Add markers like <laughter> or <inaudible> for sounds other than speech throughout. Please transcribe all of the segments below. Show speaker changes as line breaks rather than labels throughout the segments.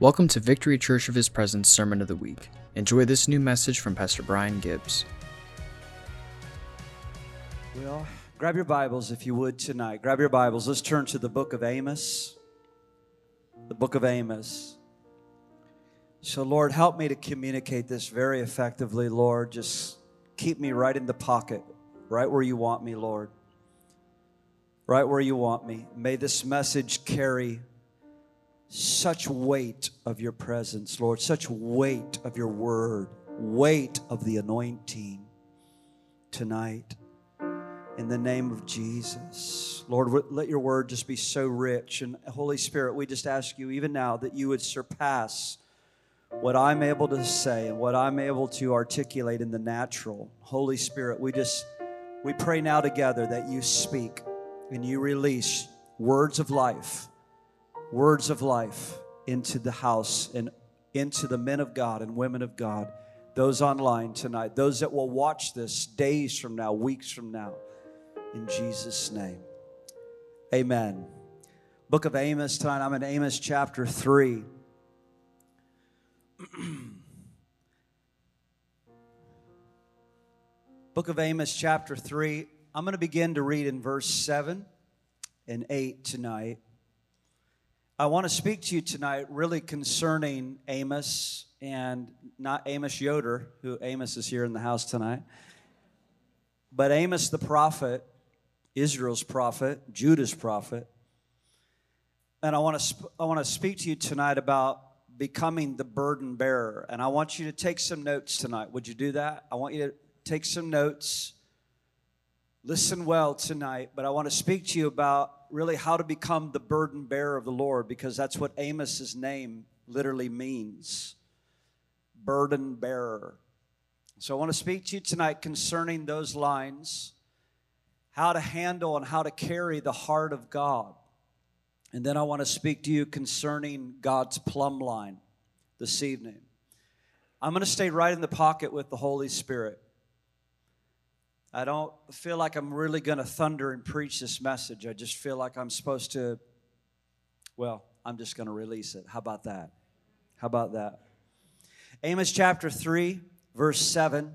Welcome to Victory Church of His Presence Sermon of the Week. Enjoy this new message from Pastor Brian Gibbs.
Well, grab your Bibles if you would tonight. Grab your Bibles. Let's turn to the book of Amos. The book of Amos. So, Lord, help me to communicate this very effectively, Lord. Just keep me right in the pocket, right where you want me, Lord. Right where you want me. May this message carry such weight of your presence, Lord, such weight of your word, weight of the anointing tonight. In the name of Jesus. Lord, let your word just be so rich. And Holy Spirit, we just ask you even now that you would surpass what I'm able to say and what I'm able to articulate in the natural. Holy Spirit, we just we pray now together that you speak and you release words of life, words of life into the house and into the men of God and women of God, those online tonight, those that will watch this days from now, weeks from now. In Jesus' name. Amen. Book of Amos tonight. I'm in Amos chapter 3. <clears throat> Book of Amos, chapter 3. I'm going to begin to read in verse 7 and 8 tonight. I want to speak to you tonight really concerning Amos and not Amos Yoder, who Amos is here in the house tonight, but Amos the prophet, Israel's prophet, Judah's prophet. And I want to, sp- I want to speak to you tonight about becoming the burden bearer. And I want you to take some notes tonight. Would you do that? I want you to take some notes. Listen well tonight, but I want to speak to you about really how to become the burden bearer of the Lord because that's what Amos's name literally means burden bearer. So I want to speak to you tonight concerning those lines, how to handle and how to carry the heart of God. And then I want to speak to you concerning God's plumb line this evening. I'm going to stay right in the pocket with the Holy Spirit. I don't feel like I'm really going to thunder and preach this message. I just feel like I'm supposed to, well, I'm just going to release it. How about that? How about that? Amos chapter 3, verse 7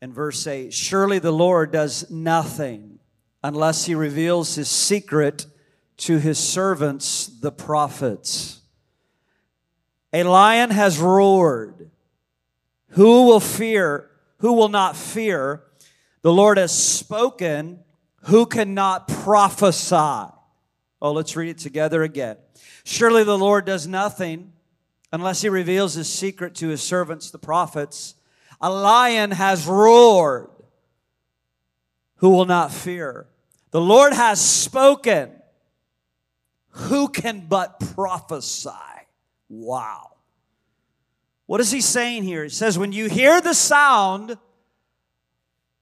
and verse 8 Surely the Lord does nothing unless he reveals his secret to his servants, the prophets. A lion has roared. Who will fear? Who will not fear? The Lord has spoken. Who cannot prophesy? Oh, let's read it together again. Surely the Lord does nothing unless he reveals his secret to his servants, the prophets. A lion has roared. Who will not fear? The Lord has spoken who can but prophesy? Wow. What is he saying here? He says, when you hear the sound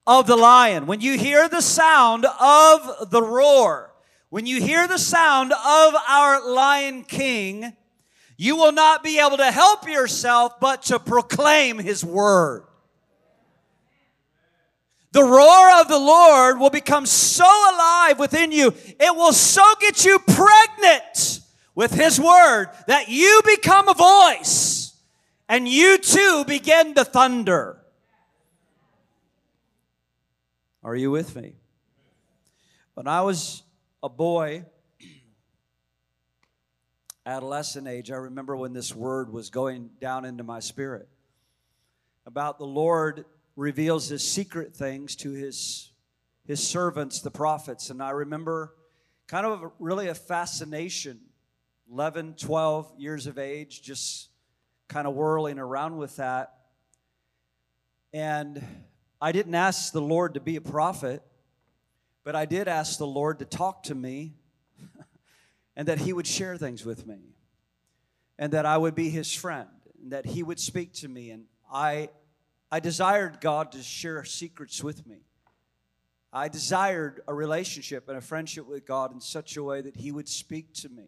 of the lion, when you hear the sound of the roar, when you hear the sound of our lion king, you will not be able to help yourself but to proclaim his word. The roar of the Lord will become so alive within you, it will so get you pregnant with His word that you become a voice and you too begin to thunder. Are you with me? When I was a boy, <clears throat> adolescent age, I remember when this word was going down into my spirit about the Lord reveals his secret things to his his servants the prophets and i remember kind of a, really a fascination 11 12 years of age just kind of whirling around with that and i didn't ask the lord to be a prophet but i did ask the lord to talk to me <laughs> and that he would share things with me and that i would be his friend and that he would speak to me and i I desired God to share secrets with me. I desired a relationship and a friendship with God in such a way that He would speak to me.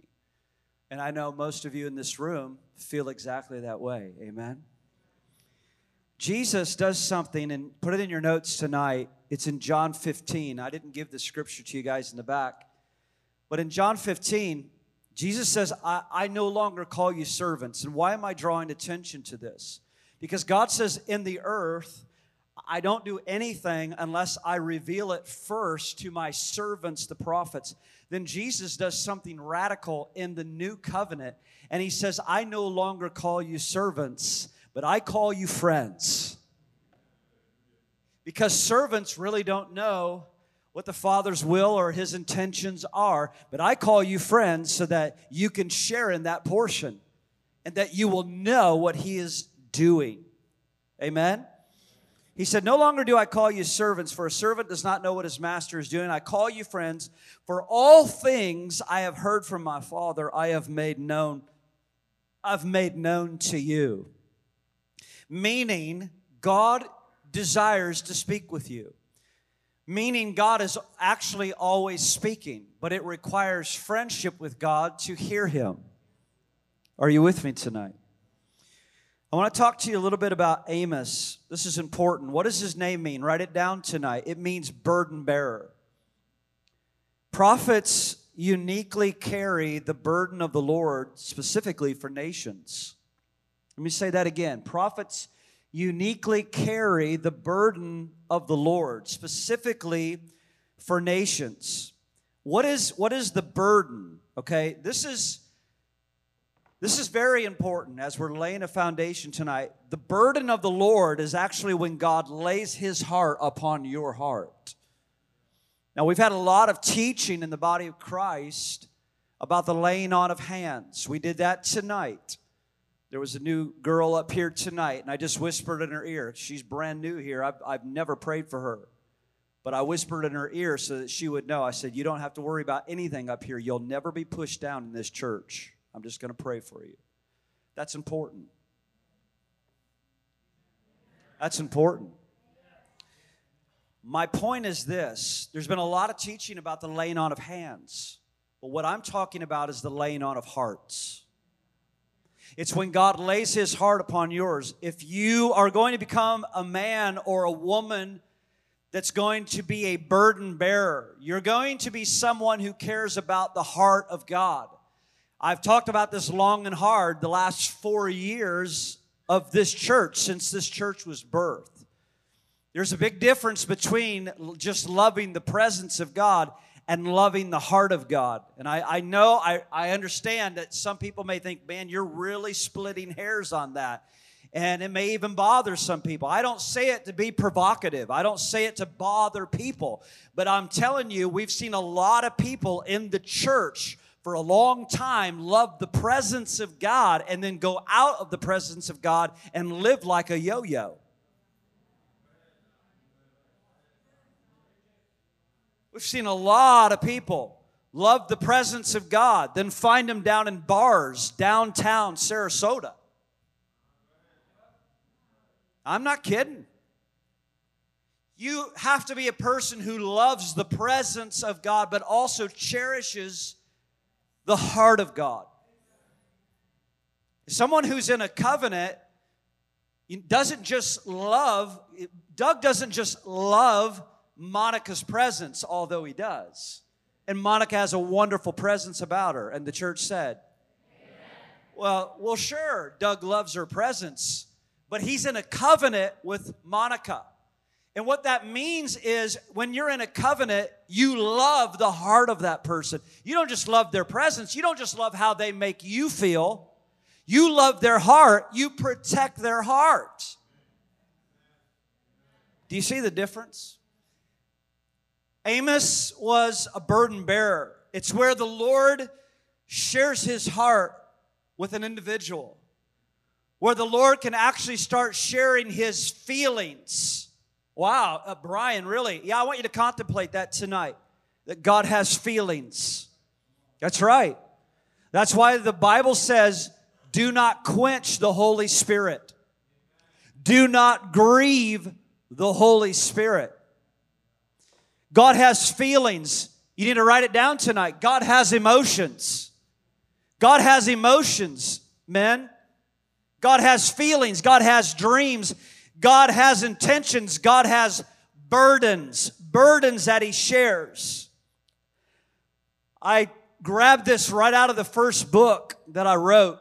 And I know most of you in this room feel exactly that way. Amen. Jesus does something, and put it in your notes tonight. It's in John 15. I didn't give the scripture to you guys in the back. But in John 15, Jesus says, I, I no longer call you servants. And why am I drawing attention to this? Because God says, in the earth, I don't do anything unless I reveal it first to my servants, the prophets. Then Jesus does something radical in the new covenant, and he says, I no longer call you servants, but I call you friends. Because servants really don't know what the Father's will or his intentions are, but I call you friends so that you can share in that portion and that you will know what he is doing. Amen? He said, No longer do I call you servants, for a servant does not know what his master is doing. I call you friends, for all things I have heard from my Father, I have made known. I've made known to you. Meaning, God desires to speak with you. Meaning, God is actually always speaking, but it requires friendship with God to hear Him. Are you with me tonight? I want to talk to you a little bit about Amos. This is important. What does his name mean? Write it down tonight. It means burden bearer. Prophets uniquely carry the burden of the Lord specifically for nations. Let me say that again. Prophets uniquely carry the burden of the Lord specifically for nations. What is what is the burden? Okay? This is this is very important as we're laying a foundation tonight. The burden of the Lord is actually when God lays his heart upon your heart. Now, we've had a lot of teaching in the body of Christ about the laying on of hands. We did that tonight. There was a new girl up here tonight, and I just whispered in her ear. She's brand new here. I've, I've never prayed for her. But I whispered in her ear so that she would know. I said, You don't have to worry about anything up here. You'll never be pushed down in this church. I'm just going to pray for you. That's important. That's important. My point is this there's been a lot of teaching about the laying on of hands, but what I'm talking about is the laying on of hearts. It's when God lays his heart upon yours. If you are going to become a man or a woman that's going to be a burden bearer, you're going to be someone who cares about the heart of God. I've talked about this long and hard the last four years of this church since this church was birthed. There's a big difference between just loving the presence of God and loving the heart of God. And I, I know, I, I understand that some people may think, man, you're really splitting hairs on that. And it may even bother some people. I don't say it to be provocative. I don't say it to bother people. But I'm telling you, we've seen a lot of people in the church for a long time love the presence of God and then go out of the presence of God and live like a yo yo. We've seen a lot of people love the presence of God, then find them down in bars downtown Sarasota. I'm not kidding. You have to be a person who loves the presence of God, but also cherishes the heart of God. Someone who's in a covenant doesn't just love, Doug doesn't just love Monica's presence, although he does. And Monica has a wonderful presence about her. And the church said, Amen. Well, well, sure, Doug loves her presence, but he's in a covenant with Monica. And what that means is when you're in a covenant, you love the heart of that person. You don't just love their presence, you don't just love how they make you feel. You love their heart, you protect their heart. Do you see the difference? Amos was a burden bearer. It's where the Lord shares his heart with an individual, where the Lord can actually start sharing his feelings Wow, uh, Brian, really? Yeah, I want you to contemplate that tonight. That God has feelings. That's right. That's why the Bible says, do not quench the Holy Spirit. Do not grieve the Holy Spirit. God has feelings. You need to write it down tonight. God has emotions. God has emotions, men. God has feelings. God has dreams. God has intentions, God has burdens, burdens that He shares. I grabbed this right out of the first book that I wrote,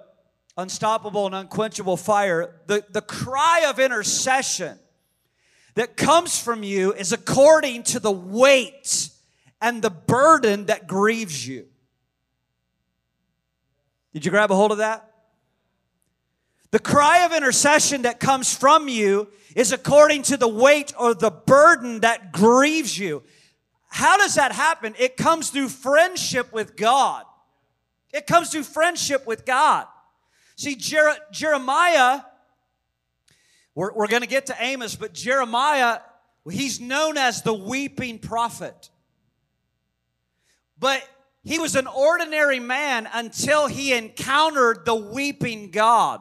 Unstoppable and Unquenchable Fire. The, the cry of intercession that comes from you is according to the weight and the burden that grieves you. Did you grab a hold of that? The cry of intercession that comes from you is according to the weight or the burden that grieves you. How does that happen? It comes through friendship with God. It comes through friendship with God. See, Jer- Jeremiah, we're, we're going to get to Amos, but Jeremiah, he's known as the weeping prophet. But he was an ordinary man until he encountered the weeping God.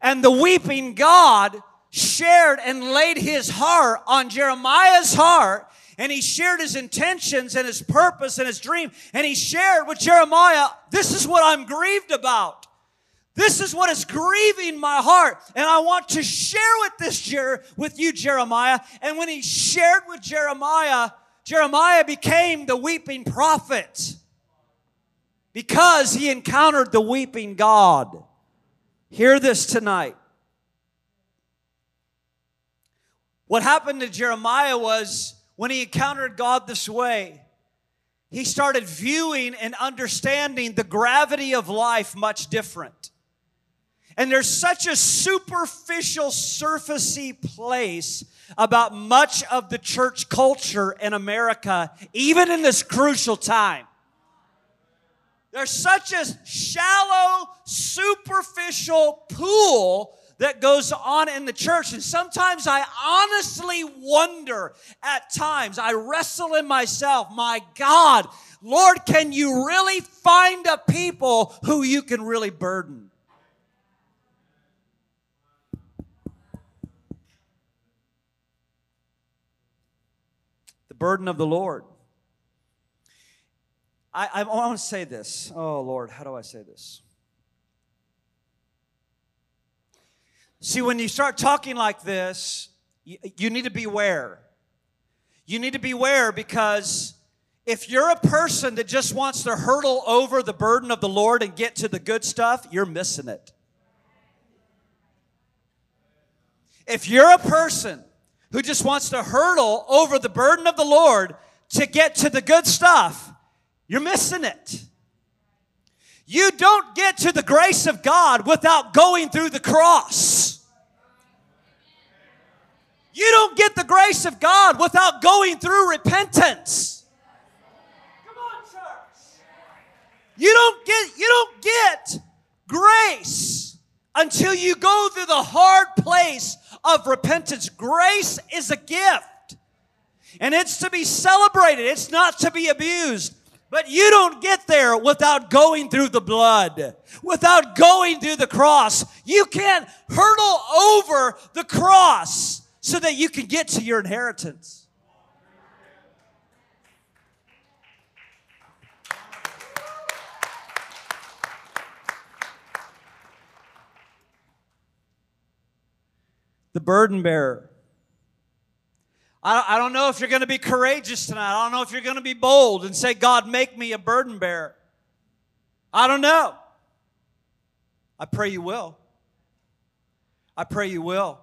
And the weeping God shared and laid his heart on Jeremiah's heart. And he shared his intentions and his purpose and his dream. And he shared with Jeremiah, this is what I'm grieved about. This is what is grieving my heart. And I want to share with this Jer- with you, Jeremiah. And when he shared with Jeremiah, Jeremiah became the weeping prophet because he encountered the weeping God. Hear this tonight. What happened to Jeremiah was when he encountered God this way, he started viewing and understanding the gravity of life much different. And there's such a superficial, surfacey place about much of the church culture in America, even in this crucial time. There's such a shallow, superficial pool that goes on in the church. And sometimes I honestly wonder at times, I wrestle in myself, my God, Lord, can you really find a people who you can really burden? The burden of the Lord. I, I want to say this. Oh, Lord, how do I say this? See, when you start talking like this, you, you need to beware. You need to beware because if you're a person that just wants to hurdle over the burden of the Lord and get to the good stuff, you're missing it. If you're a person who just wants to hurdle over the burden of the Lord to get to the good stuff, you're missing it. You don't get to the grace of God without going through the cross. You don't get the grace of God without going through repentance. Come on, church. You don't get you don't get grace until you go through the hard place of repentance. Grace is a gift. And it's to be celebrated. It's not to be abused. But you don't get there without going through the blood, without going through the cross. You can't hurdle over the cross so that you can get to your inheritance. The burden bearer. I don't know if you're going to be courageous tonight. I don't know if you're going to be bold and say, God, make me a burden bearer. I don't know. I pray you will. I pray you will.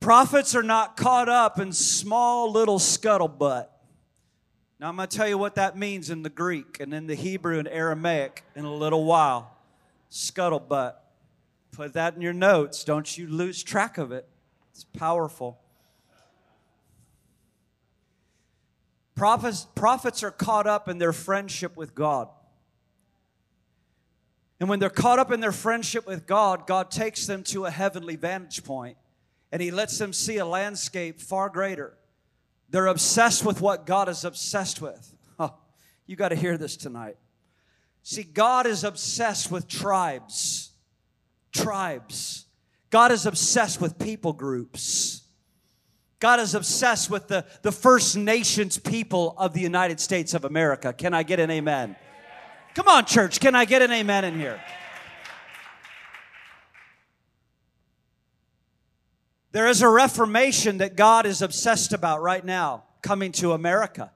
Prophets are not caught up in small little scuttlebutt. Now, I'm going to tell you what that means in the Greek and in the Hebrew and Aramaic in a little while. Scuttlebutt. Put that in your notes. Don't you lose track of it. It's powerful. Prophets, prophets are caught up in their friendship with God. And when they're caught up in their friendship with God, God takes them to a heavenly vantage point and He lets them see a landscape far greater. They're obsessed with what God is obsessed with. Oh, you got to hear this tonight. See, God is obsessed with tribes. Tribes. God is obsessed with people groups. God is obsessed with the, the First Nations people of the United States of America. Can I get an amen? Come on, church. Can I get an amen in here? There is a reformation that God is obsessed about right now coming to America.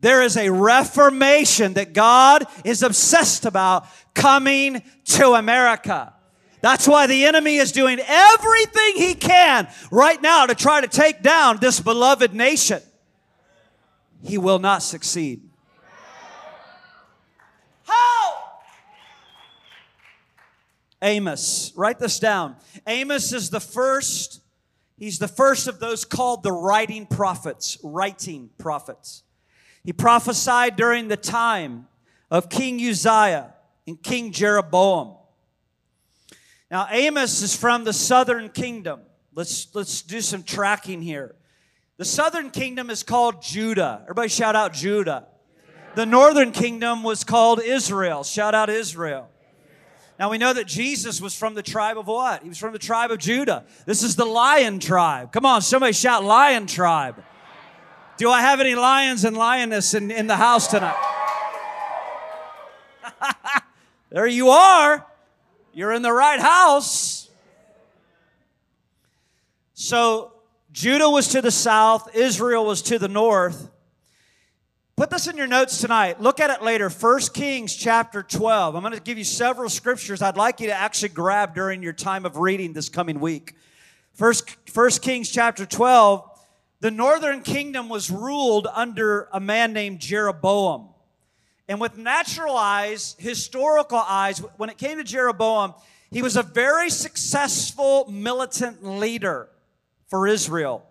There is a reformation that God is obsessed about coming to America. That's why the enemy is doing everything he can right now to try to take down this beloved nation. He will not succeed. How? Amos, write this down. Amos is the first, he's the first of those called the writing prophets, writing prophets. He prophesied during the time of King Uzziah and King Jeroboam. Now, Amos is from the southern kingdom. Let's, let's do some tracking here. The southern kingdom is called Judah. Everybody shout out Judah. The northern kingdom was called Israel. Shout out Israel. Now we know that Jesus was from the tribe of what? He was from the tribe of Judah. This is the lion tribe. Come on, somebody shout lion tribe. Do I have any lions and lioness in, in the house tonight? <laughs> there you are. You're in the right house. So Judah was to the south, Israel was to the north. Put this in your notes tonight. Look at it later. 1 Kings chapter 12. I'm going to give you several scriptures I'd like you to actually grab during your time of reading this coming week. First, 1 Kings chapter 12, the northern kingdom was ruled under a man named Jeroboam. And with natural eyes, historical eyes, when it came to Jeroboam, he was a very successful militant leader for Israel.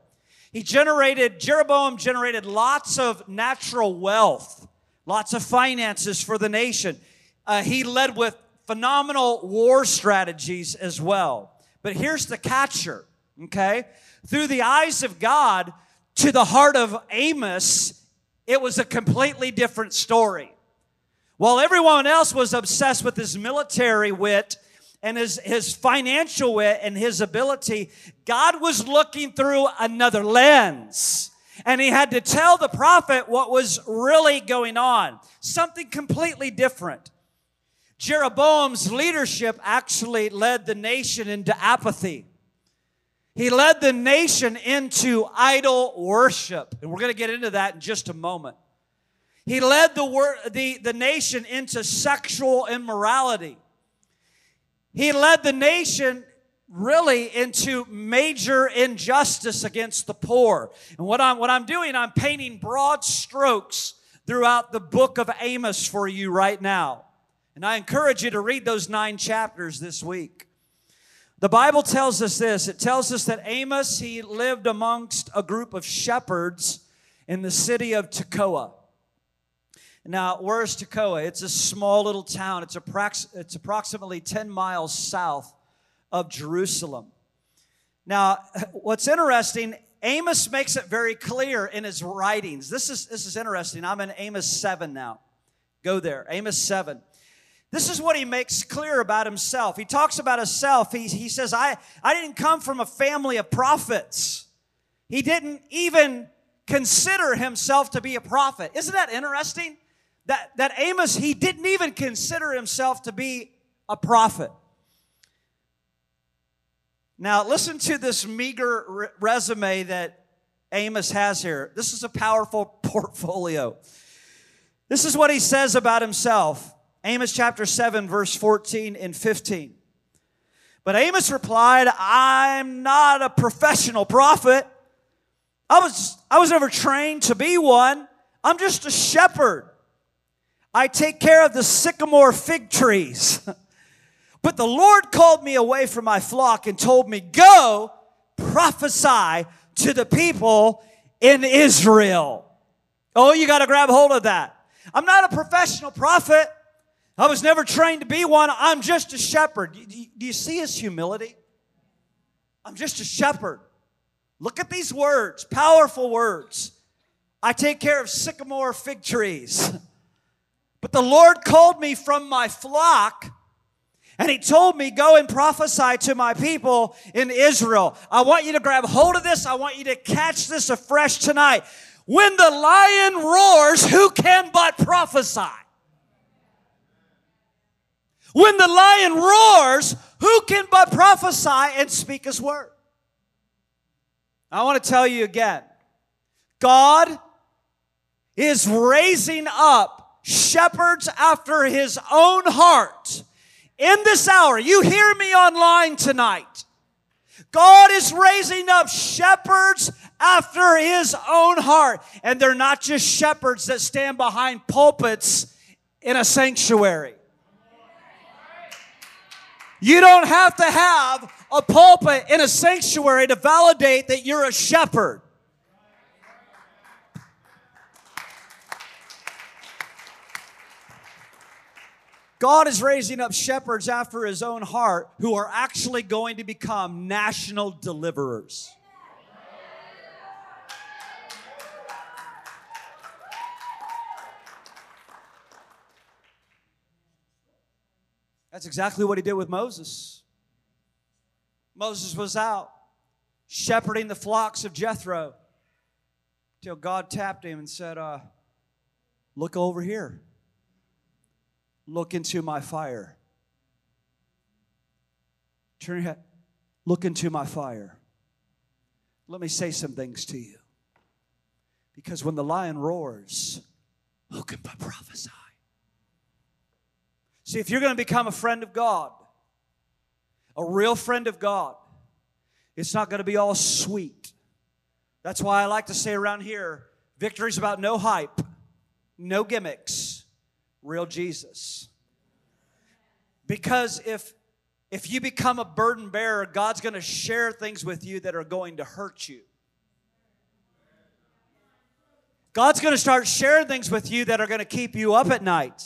He generated, Jeroboam generated lots of natural wealth, lots of finances for the nation. Uh, he led with phenomenal war strategies as well. But here's the catcher, okay? Through the eyes of God, to the heart of Amos, it was a completely different story. While everyone else was obsessed with his military wit and his, his financial wit and his ability, God was looking through another lens. And he had to tell the prophet what was really going on something completely different. Jeroboam's leadership actually led the nation into apathy. He led the nation into idol worship. And we're going to get into that in just a moment. He led the, wor- the, the nation into sexual immorality. He led the nation really into major injustice against the poor. And what I'm, what I'm doing, I'm painting broad strokes throughout the book of Amos for you right now. And I encourage you to read those nine chapters this week. The Bible tells us this it tells us that Amos, he lived amongst a group of shepherds in the city of Tekoa. Now, where's Tekoa? It's a small little town. It's, approx- it's approximately 10 miles south of Jerusalem. Now, <laughs> what's interesting, Amos makes it very clear in his writings. This is, this is interesting. I'm in Amos 7 now. Go there, Amos 7. This is what he makes clear about himself. He talks about himself. He, he says, I, I didn't come from a family of prophets. He didn't even consider himself to be a prophet. Isn't that interesting? that, that Amos, he didn't even consider himself to be a prophet. Now, listen to this meager re- resume that Amos has here. This is a powerful <laughs> portfolio. This is what he says about himself. Amos chapter 7, verse 14 and 15. But Amos replied, I'm not a professional prophet. I was, I was never trained to be one. I'm just a shepherd. I take care of the sycamore fig trees. <laughs> but the Lord called me away from my flock and told me, Go prophesy to the people in Israel. Oh, you got to grab hold of that. I'm not a professional prophet. I was never trained to be one. I'm just a shepherd. Do you see his humility? I'm just a shepherd. Look at these words, powerful words. I take care of sycamore fig trees. <laughs> But the Lord called me from my flock and he told me, Go and prophesy to my people in Israel. I want you to grab hold of this. I want you to catch this afresh tonight. When the lion roars, who can but prophesy? When the lion roars, who can but prophesy and speak his word? I want to tell you again God is raising up shepherds after his own heart. In this hour, you hear me online tonight. God is raising up shepherds after his own heart. And they're not just shepherds that stand behind pulpits in a sanctuary. You don't have to have a pulpit in a sanctuary to validate that you're a shepherd. God is raising up shepherds after his own heart who are actually going to become national deliverers. That's exactly what he did with Moses. Moses was out shepherding the flocks of Jethro till God tapped him and said, uh, Look over here. Look into my fire. Turn your head. Look into my fire. Let me say some things to you. Because when the lion roars, who can but prophesy? See, if you're going to become a friend of God, a real friend of God, it's not going to be all sweet. That's why I like to say around here victory's about no hype, no gimmicks, real Jesus. Because if if you become a burden bearer, God's going to share things with you that are going to hurt you. God's going to start sharing things with you that are going to keep you up at night.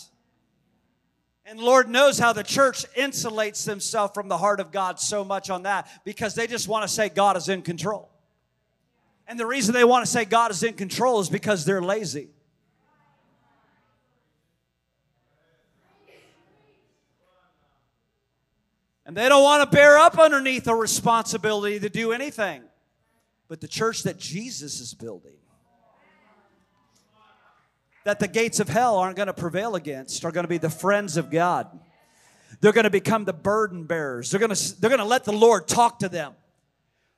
And Lord knows how the church insulates themselves from the heart of God so much on that because they just want to say God is in control. And the reason they want to say God is in control is because they're lazy. And they don't want to bear up underneath a responsibility to do anything. But the church that Jesus is building, that the gates of hell aren't going to prevail against, are going to be the friends of God. They're going to become the burden bearers. They're going to, they're going to let the Lord talk to them.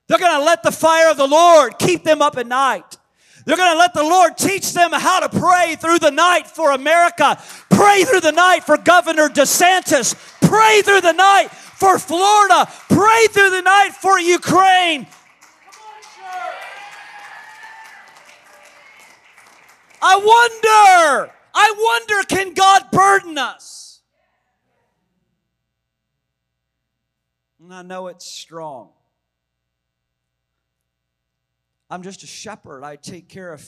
They're going to let the fire of the Lord keep them up at night. They're going to let the Lord teach them how to pray through the night for America, pray through the night for Governor DeSantis, pray through the night for Florida. Pray through the night for Ukraine. I wonder, I wonder, can God burden us? And I know it's strong. I'm just a shepherd. I take care of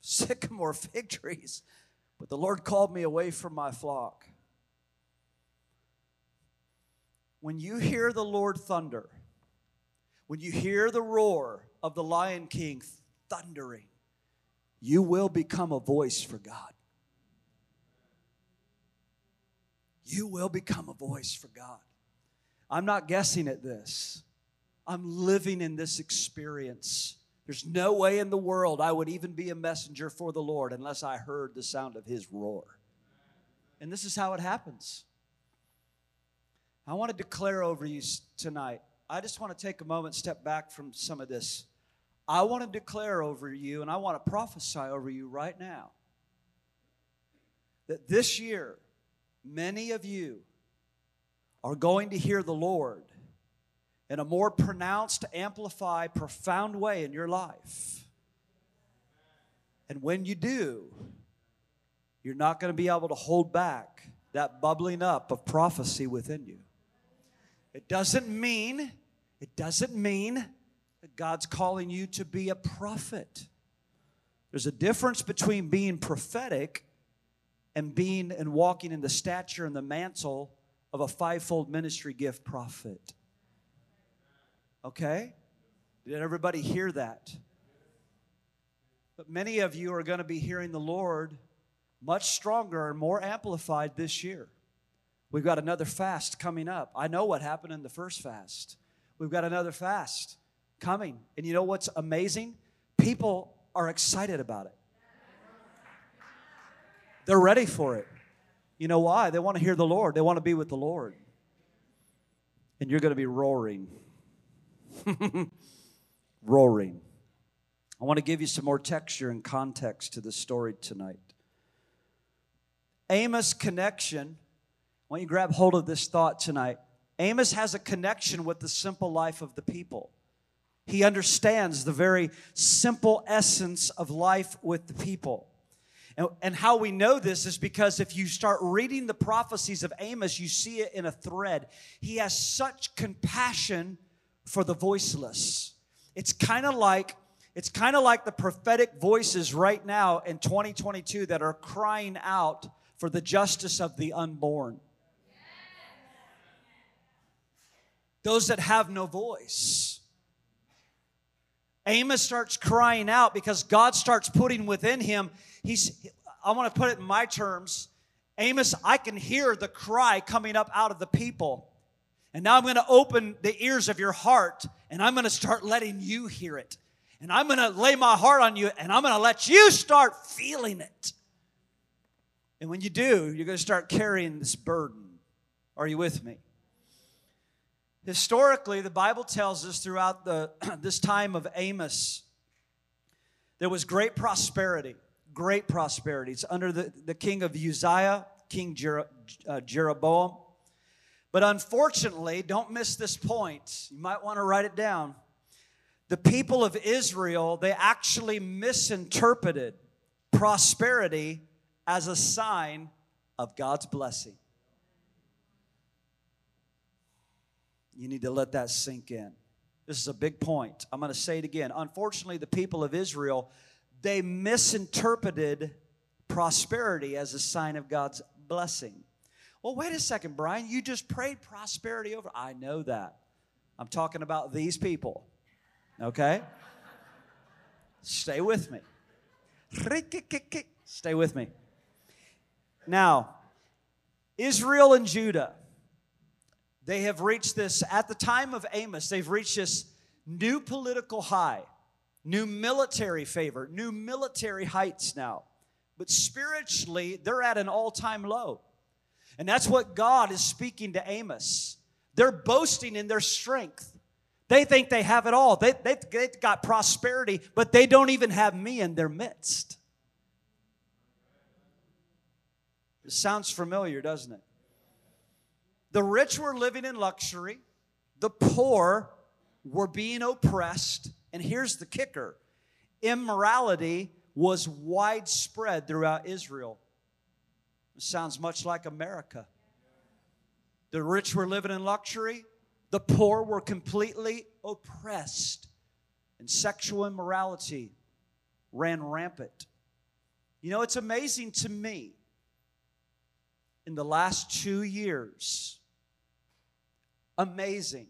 sycamore fig trees. But the Lord called me away from my flock. when you hear the Lord thunder, when you hear the roar of the Lion King thundering, you will become a voice for God. You will become a voice for God. I'm not guessing at this. I'm living in this experience. There's no way in the world I would even be a messenger for the Lord unless I heard the sound of his roar. And this is how it happens. I want to declare over you tonight. I just want to take a moment, step back from some of this. I want to declare over you, and I want to prophesy over you right now that this year, many of you are going to hear the Lord in a more pronounced, amplified, profound way in your life. And when you do, you're not going to be able to hold back that bubbling up of prophecy within you. It doesn't mean, it doesn't mean God's calling you to be a prophet. There's a difference between being prophetic and being and walking in the stature and the mantle of a fivefold ministry gift prophet. Okay? Did everybody hear that? But many of you are going to be hearing the Lord much stronger and more amplified this year. We've got another fast coming up. I know what happened in the first fast. We've got another fast coming. And you know what's amazing? People are excited about it. They're ready for it. You know why? They want to hear the Lord, they want to be with the Lord. And you're going to be roaring. <laughs> roaring. I want to give you some more texture and context to the story tonight. Amos' connection, I want you grab hold of this thought tonight. Amos has a connection with the simple life of the people. He understands the very simple essence of life with the people. And, and, how we know this is because if you start reading the prophecies of Amos, you see it in a thread. He has such compassion for the voiceless. It's kind of like it's kind of like the prophetic voices right now in 2022 that are crying out for the justice of the unborn. Those that have no voice. Amos starts crying out because God starts putting within him, he's, I want to put it in my terms. Amos, I can hear the cry coming up out of the people. And now I'm going to open the ears of your heart and I'm going to start letting you hear it. And I'm going to lay my heart on you and I'm going to let you start feeling it. And when you do, you're going to start carrying this burden. Are you with me? Historically, the Bible tells us throughout the, <clears throat> this time of Amos, there was great prosperity, great prosperity. It's under the, the king of Uzziah, King Jer, uh, Jeroboam. But unfortunately, don't miss this point. You might want to write it down. The people of Israel, they actually misinterpreted prosperity as a sign of God's blessing. You need to let that sink in. This is a big point. I'm going to say it again. Unfortunately, the people of Israel, they misinterpreted prosperity as a sign of God's blessing. Well, wait a second, Brian. You just prayed prosperity over. I know that. I'm talking about these people. Okay? Stay with me. Stay with me. Now, Israel and Judah they have reached this, at the time of Amos, they've reached this new political high, new military favor, new military heights now. But spiritually, they're at an all time low. And that's what God is speaking to Amos. They're boasting in their strength. They think they have it all. They, they, they've got prosperity, but they don't even have me in their midst. It sounds familiar, doesn't it? The rich were living in luxury, the poor were being oppressed. And here's the kicker immorality was widespread throughout Israel. It sounds much like America. The rich were living in luxury, the poor were completely oppressed, and sexual immorality ran rampant. You know, it's amazing to me in the last two years amazing.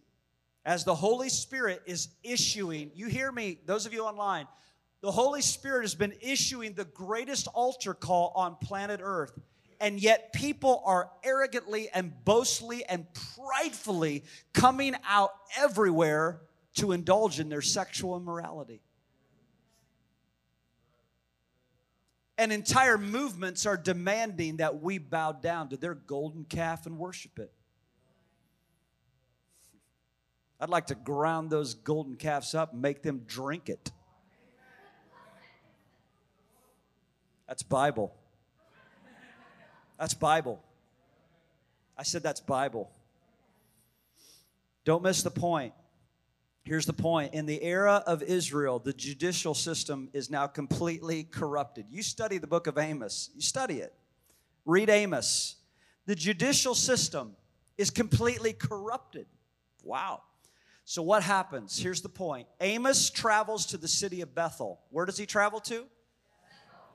As the Holy Spirit is issuing, you hear me, those of you online, the Holy Spirit has been issuing the greatest altar call on planet Earth. And yet, people are arrogantly and boastfully and pridefully coming out everywhere to indulge in their sexual immorality. And entire movements are demanding that we bow down to their golden calf and worship it. I'd like to ground those golden calves up and make them drink it. That's Bible. That's Bible. I said that's Bible. Don't miss the point. Here's the point. In the era of Israel, the judicial system is now completely corrupted. You study the book of Amos, you study it. Read Amos. The judicial system is completely corrupted. Wow. So, what happens? Here's the point Amos travels to the city of Bethel. Where does he travel to? Bethel.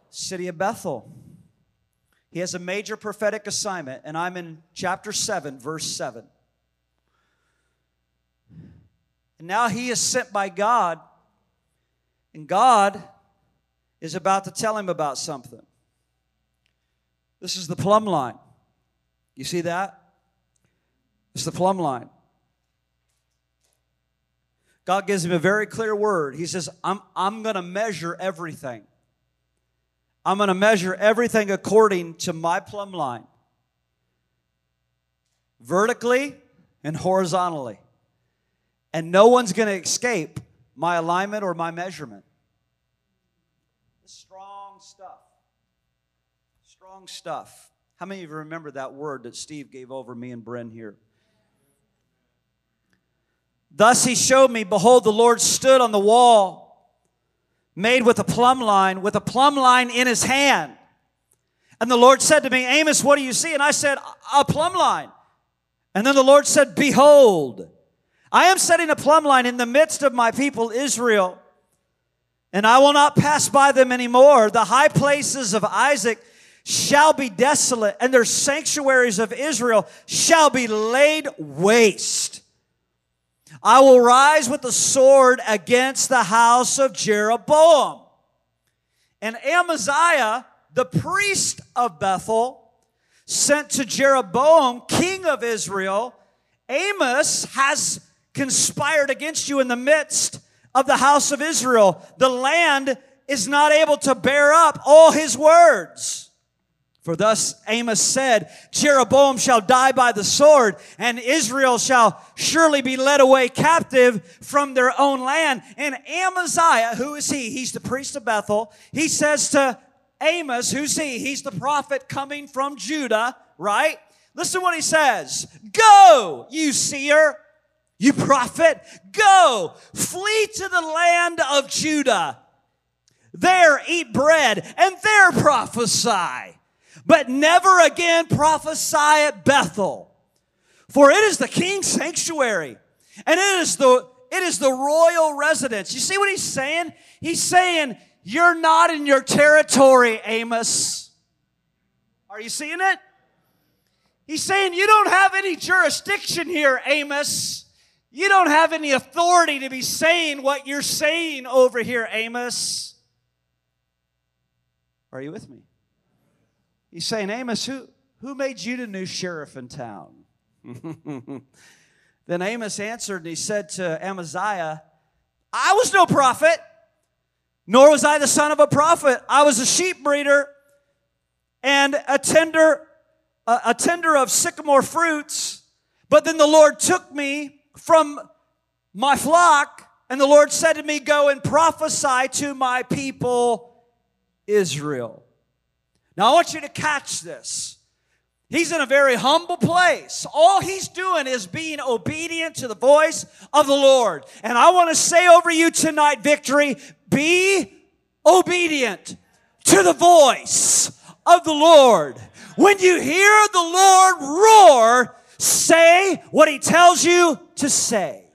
City of Bethel. He has a major prophetic assignment, and I'm in chapter 7, verse 7. And now he is sent by God, and God is about to tell him about something. This is the plumb line. You see that? It's the plumb line. God gives him a very clear word. He says, I'm, I'm going to measure everything. I'm going to measure everything according to my plumb line, vertically and horizontally. And no one's going to escape my alignment or my measurement. strong stuff. Strong stuff. How many of you remember that word that Steve gave over me and Bryn here? Thus he showed me, behold, the Lord stood on the wall, made with a plumb line, with a plumb line in his hand. And the Lord said to me, Amos, what do you see? And I said, A plumb line. And then the Lord said, Behold, I am setting a plumb line in the midst of my people Israel, and I will not pass by them anymore. The high places of Isaac shall be desolate, and their sanctuaries of Israel shall be laid waste. I will rise with the sword against the house of Jeroboam. And Amaziah the priest of Bethel, sent to Jeroboam, king of Israel, Amos has conspired against you in the midst of the house of Israel. The land is not able to bear up all his words. For thus Amos said, Jeroboam shall die by the sword, and Israel shall surely be led away captive from their own land. And Amaziah, who is he? He's the priest of Bethel. He says to Amos, who's he? He's the prophet coming from Judah, right? Listen to what he says. Go, you seer, you prophet, go, flee to the land of Judah. There eat bread and there prophesy, but never again prophesy at Bethel. For it is the king's sanctuary and it is the it is the royal residence. You see what he's saying? He's saying you're not in your territory, Amos. Are you seeing it? He's saying you don't have any jurisdiction here, Amos. You don't have any authority to be saying what you're saying over here, Amos. Are you with me? He's saying, Amos, who, who made you the new sheriff in town? <laughs> then Amos answered and he said to Amaziah, I was no prophet nor was I the son of a prophet. I was a sheep breeder and a tender, a, a tender of sycamore fruits. But then the Lord took me from my flock, and the Lord said to me, Go and prophesy to my people Israel. Now I want you to catch this. He's in a very humble place. All he's doing is being obedient to the voice of the Lord. And I want to say over you tonight, victory, be obedient to the voice of the Lord. When you hear the Lord roar, say what he tells you to say.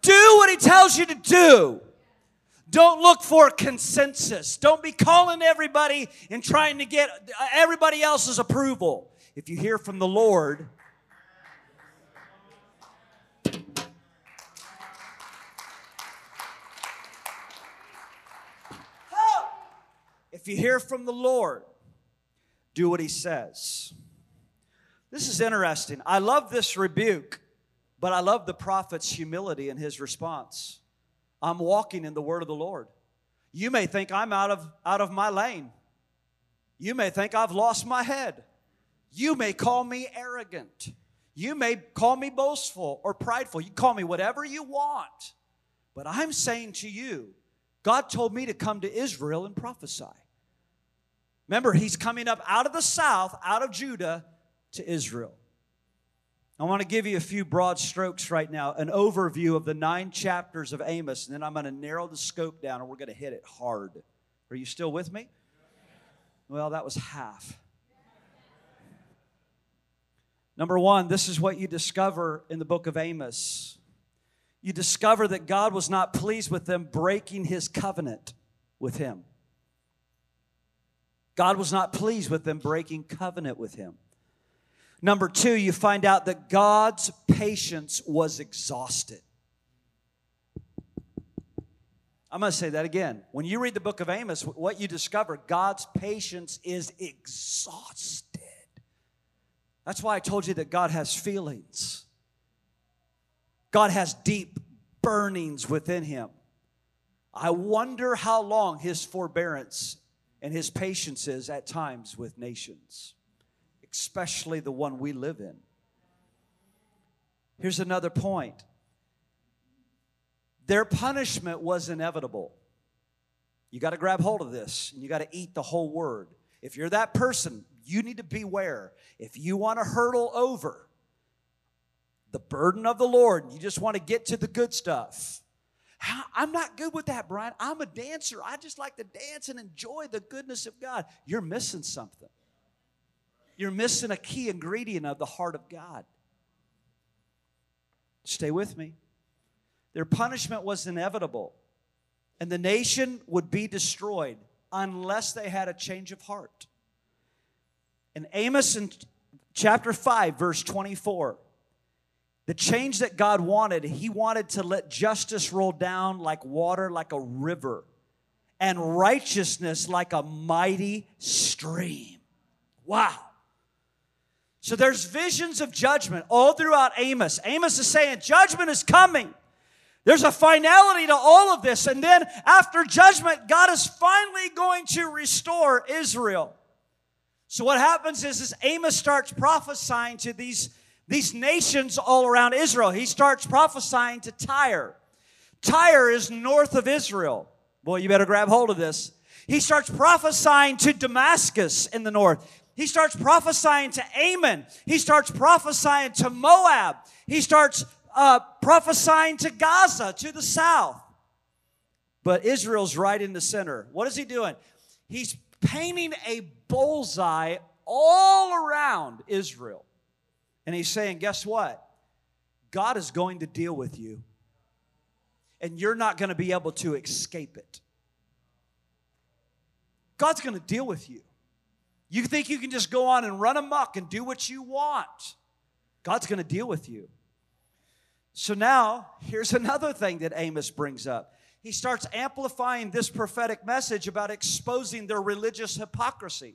Do what he tells you to do. Don't look for consensus. Don't be calling everybody and trying to get everybody else's approval. If you hear from the Lord, if you hear from the Lord, do what he says. This is interesting. I love this rebuke, but I love the prophet's humility in his response. I'm walking in the word of the Lord. You may think I'm out of, out of my lane. You may think I've lost my head. You may call me arrogant. You may call me boastful or prideful. You call me whatever you want. But I'm saying to you, God told me to come to Israel and prophesy. Remember, he's coming up out of the south, out of Judah to Israel. I want to give you a few broad strokes right now, an overview of the nine chapters of Amos, and then I'm going to narrow the scope down and we're going to hit it hard. Are you still with me? Well, that was half. Number one, this is what you discover in the book of Amos. You discover that God was not pleased with them breaking his covenant with him. God was not pleased with them breaking covenant with him. Number two, you find out that God's patience was exhausted. I'm going to say that again. When you read the book of Amos, what you discover, God's patience is exhausted. That's why I told you that God has feelings. God has deep burnings within him. I wonder how long his forbearance and his patience is at times with nations, especially the one we live in. Here's another point their punishment was inevitable. You got to grab hold of this and you got to eat the whole word. If you're that person, you need to beware. If you want to hurdle over the burden of the Lord, you just want to get to the good stuff. I'm not good with that, Brian. I'm a dancer. I just like to dance and enjoy the goodness of God. You're missing something. You're missing a key ingredient of the heart of God. Stay with me. Their punishment was inevitable, and the nation would be destroyed unless they had a change of heart. In Amos in chapter 5, verse 24, the change that God wanted, He wanted to let justice roll down like water, like a river, and righteousness like a mighty stream. Wow. So there's visions of judgment all throughout Amos. Amos is saying, Judgment is coming. There's a finality to all of this. And then after judgment, God is finally going to restore Israel. So what happens is, is Amos starts prophesying to these, these nations all around Israel. He starts prophesying to Tyre. Tyre is north of Israel. Boy, you better grab hold of this. He starts prophesying to Damascus in the north. He starts prophesying to Ammon. He starts prophesying to Moab. He starts uh, prophesying to Gaza, to the south. But Israel's right in the center. What is he doing? He's painting a bullseye all around Israel. And he's saying, guess what? God is going to deal with you, and you're not going to be able to escape it. God's going to deal with you. You think you can just go on and run amok and do what you want. God's going to deal with you. So now, here's <laughs> another thing that Amos brings up he starts amplifying this prophetic message about exposing their religious hypocrisy.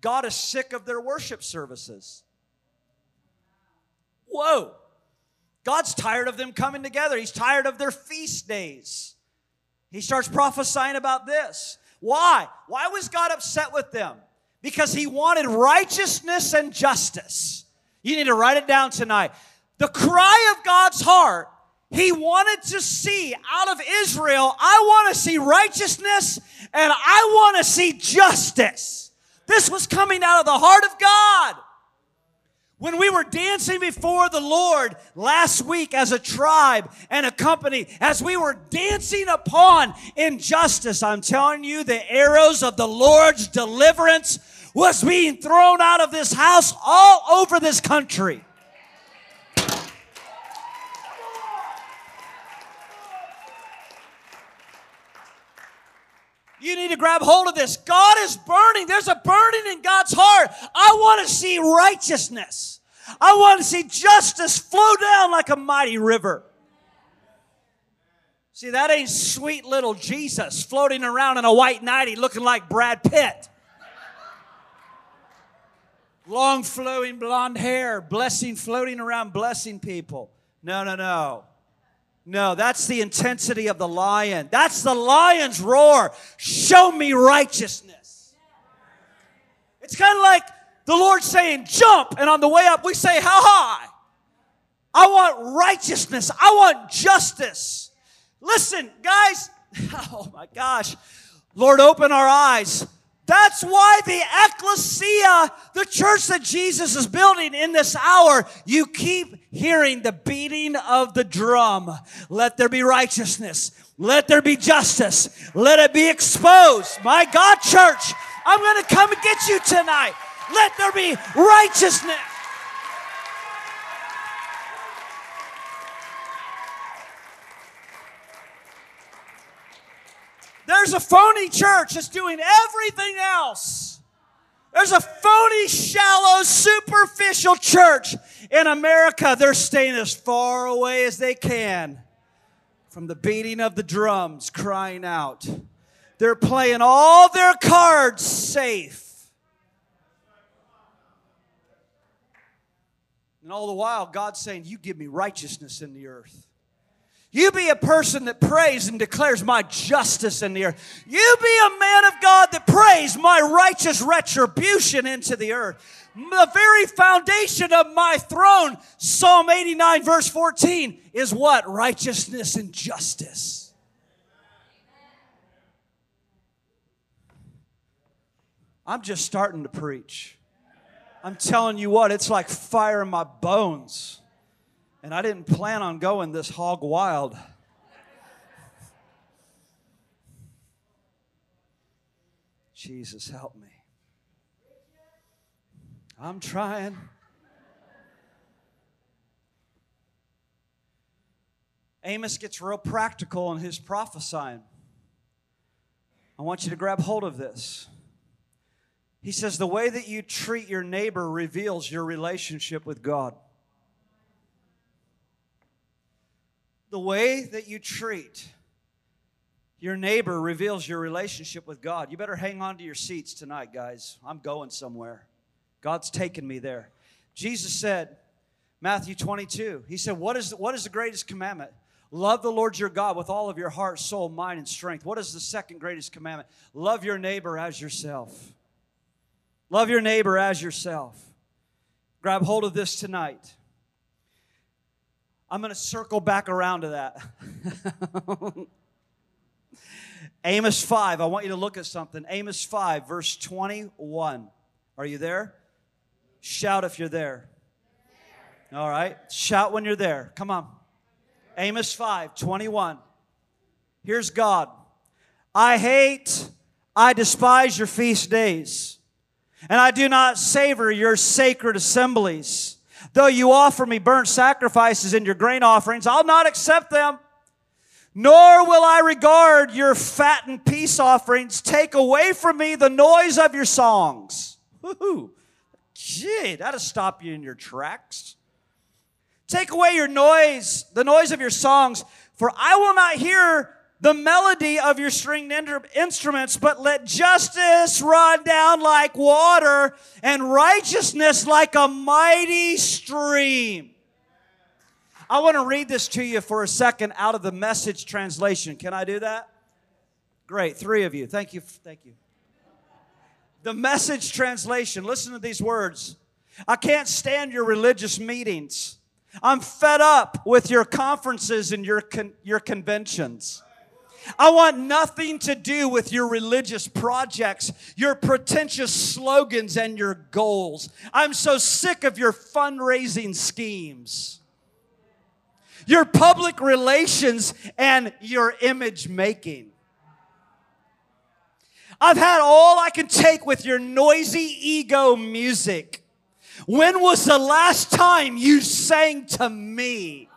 God is sick of their worship services. Whoa. God's tired of them coming together. He's tired of their feast days. He starts prophesying about this. Why? Why was God upset with them? Because he wanted righteousness and justice. You need to write it down tonight. The cry of God's heart he wanted to see out of Israel, I want to see righteousness and I want to see justice. This was coming out of the heart of God. When we were dancing before the Lord last week as a tribe and a company, as we were dancing upon injustice, I'm telling you, the arrows of the Lord's deliverance was being thrown out of this house all over this country. You need to grab hold of this. God is burning. There's a burning in God's heart. I want to see righteousness. I want to see justice flow down like a mighty river. See, that ain't sweet little Jesus floating around in a white nightie looking like Brad Pitt. Long flowing blonde hair, blessing, floating around, blessing people. No, no, no. No, that's the intensity of the lion. That's the lion's roar. Show me righteousness. It's kind of like the Lord saying, jump. And on the way up, we say, how high? I want righteousness. I want justice. Listen, guys. <laughs> Oh my gosh. Lord, open our eyes. That's why the ecclesia, the church that Jesus is building in this hour, you keep hearing the beating of the drum. Let there be righteousness. Let there be justice. Let it be exposed. My God, church, I'm going to come and get you tonight. Let there be righteousness. There's a phony church that's doing everything else. There's a phony, shallow, superficial church in America. They're staying as far away as they can from the beating of the drums, crying out. They're playing all their cards safe. And all the while, God's saying, You give me righteousness in the earth. You be a person that prays and declares my justice in the earth. You be a man of God that prays my righteous retribution into the earth. The very foundation of my throne, Psalm 89, verse 14, is what? Righteousness and justice. I'm just starting to preach. I'm telling you what, it's like fire in my bones. And I didn't plan on going this hog wild. Jesus, help me. I'm trying. Amos gets real practical in his prophesying. I want you to grab hold of this. He says, The way that you treat your neighbor reveals your relationship with God. The way that you treat your neighbor reveals your relationship with God. You better hang on to your seats tonight, guys. I'm going somewhere. God's taking me there. Jesus said, Matthew 22, He said, What is, what is the greatest commandment? Love the Lord your God with all of your heart, soul, mind, and strength. What is the second greatest commandment? Love your neighbor as yourself. Love your neighbor as yourself. Grab hold of this tonight. I'm going to circle back around to that. <laughs> Amos 5, I want you to look at something. Amos 5, verse 21. Are you there? Shout if you're there. All right. Shout when you're there. Come on. Amos 5 21. Here's God. I hate, I despise your feast days, and I do not savor your sacred assemblies. Though you offer me burnt sacrifices and your grain offerings, I'll not accept them. Nor will I regard your fattened peace offerings. Take away from me the noise of your songs. Woo-hoo. Gee, that'll stop you in your tracks. Take away your noise, the noise of your songs, for I will not hear the melody of your stringed instruments, but let justice run down like water and righteousness like a mighty stream. I want to read this to you for a second out of the message translation. Can I do that? Great, three of you. Thank you. Thank you. The message translation, listen to these words. I can't stand your religious meetings. I'm fed up with your conferences and your, con- your conventions. I want nothing to do with your religious projects, your pretentious slogans, and your goals. I'm so sick of your fundraising schemes, your public relations, and your image making. I've had all I can take with your noisy ego music. When was the last time you sang to me?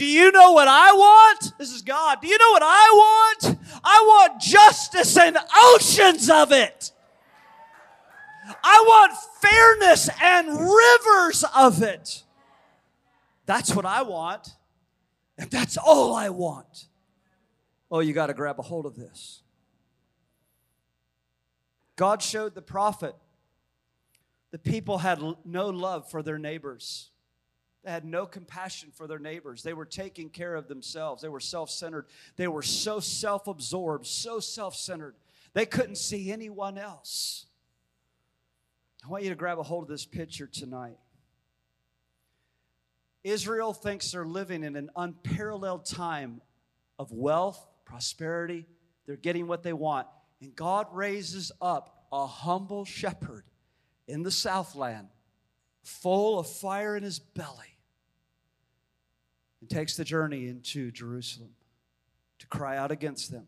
Do you know what I want? This is God. Do you know what I want? I want justice and oceans of it. I want fairness and rivers of it. That's what I want. And that's all I want. Oh, you got to grab a hold of this. God showed the prophet the people had no love for their neighbors. They had no compassion for their neighbors. They were taking care of themselves. They were self centered. They were so self absorbed, so self centered. They couldn't see anyone else. I want you to grab a hold of this picture tonight. Israel thinks they're living in an unparalleled time of wealth prosperity, they're getting what they want. And God raises up a humble shepherd in the Southland, full of fire in his belly, and takes the journey into Jerusalem to cry out against them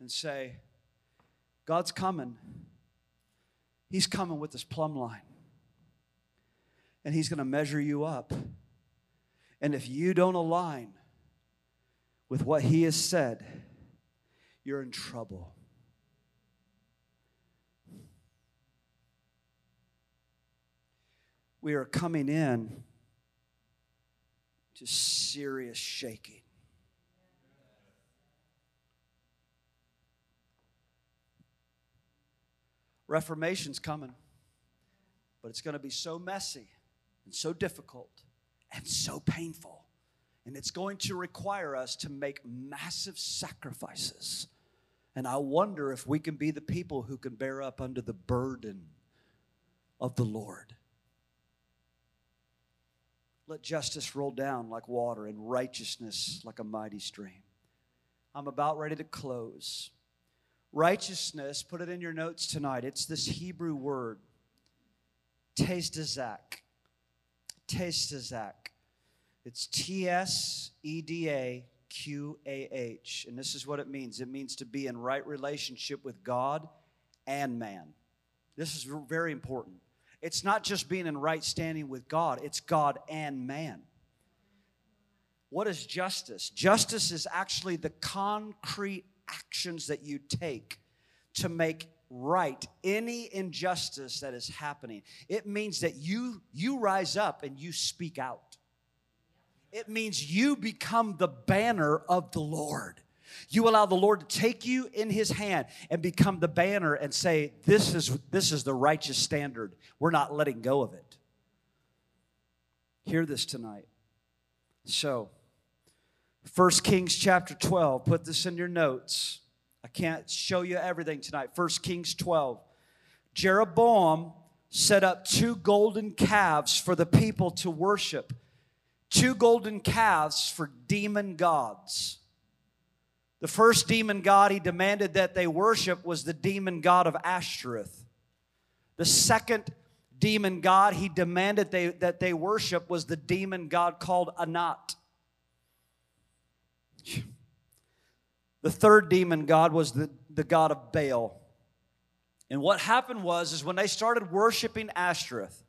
and say, God's coming. He's coming with his plumb line. And he's going to measure you up. And if you don't align with what he has said, you're in trouble. We are coming in to serious shaking. Reformation's coming, but it's going to be so messy and so difficult and so painful. And it's going to require us to make massive sacrifices and I wonder if we can be the people who can bear up under the burden of the Lord. Let justice roll down like water and righteousness like a mighty stream. I'm about ready to close. Righteousness, put it in your notes tonight. It's this Hebrew word, testazak. Testazak. It's T S E D A Q A H. And this is what it means it means to be in right relationship with God and man. This is very important. It's not just being in right standing with God, it's God and man. What is justice? Justice is actually the concrete actions that you take to make right any injustice that is happening. It means that you you rise up and you speak out. It means you become the banner of the Lord. You allow the Lord to take you in his hand and become the banner and say, This is, this is the righteous standard. We're not letting go of it. Hear this tonight. So, 1 Kings chapter 12, put this in your notes. I can't show you everything tonight. 1 Kings 12. Jeroboam set up two golden calves for the people to worship, two golden calves for demon gods. The first demon god he demanded that they worship was the demon god of Ashtoreth. The second demon god he demanded they, that they worship was the demon god called Anat. The third demon god was the, the god of Baal. And what happened was is when they started worshiping Ashtoreth,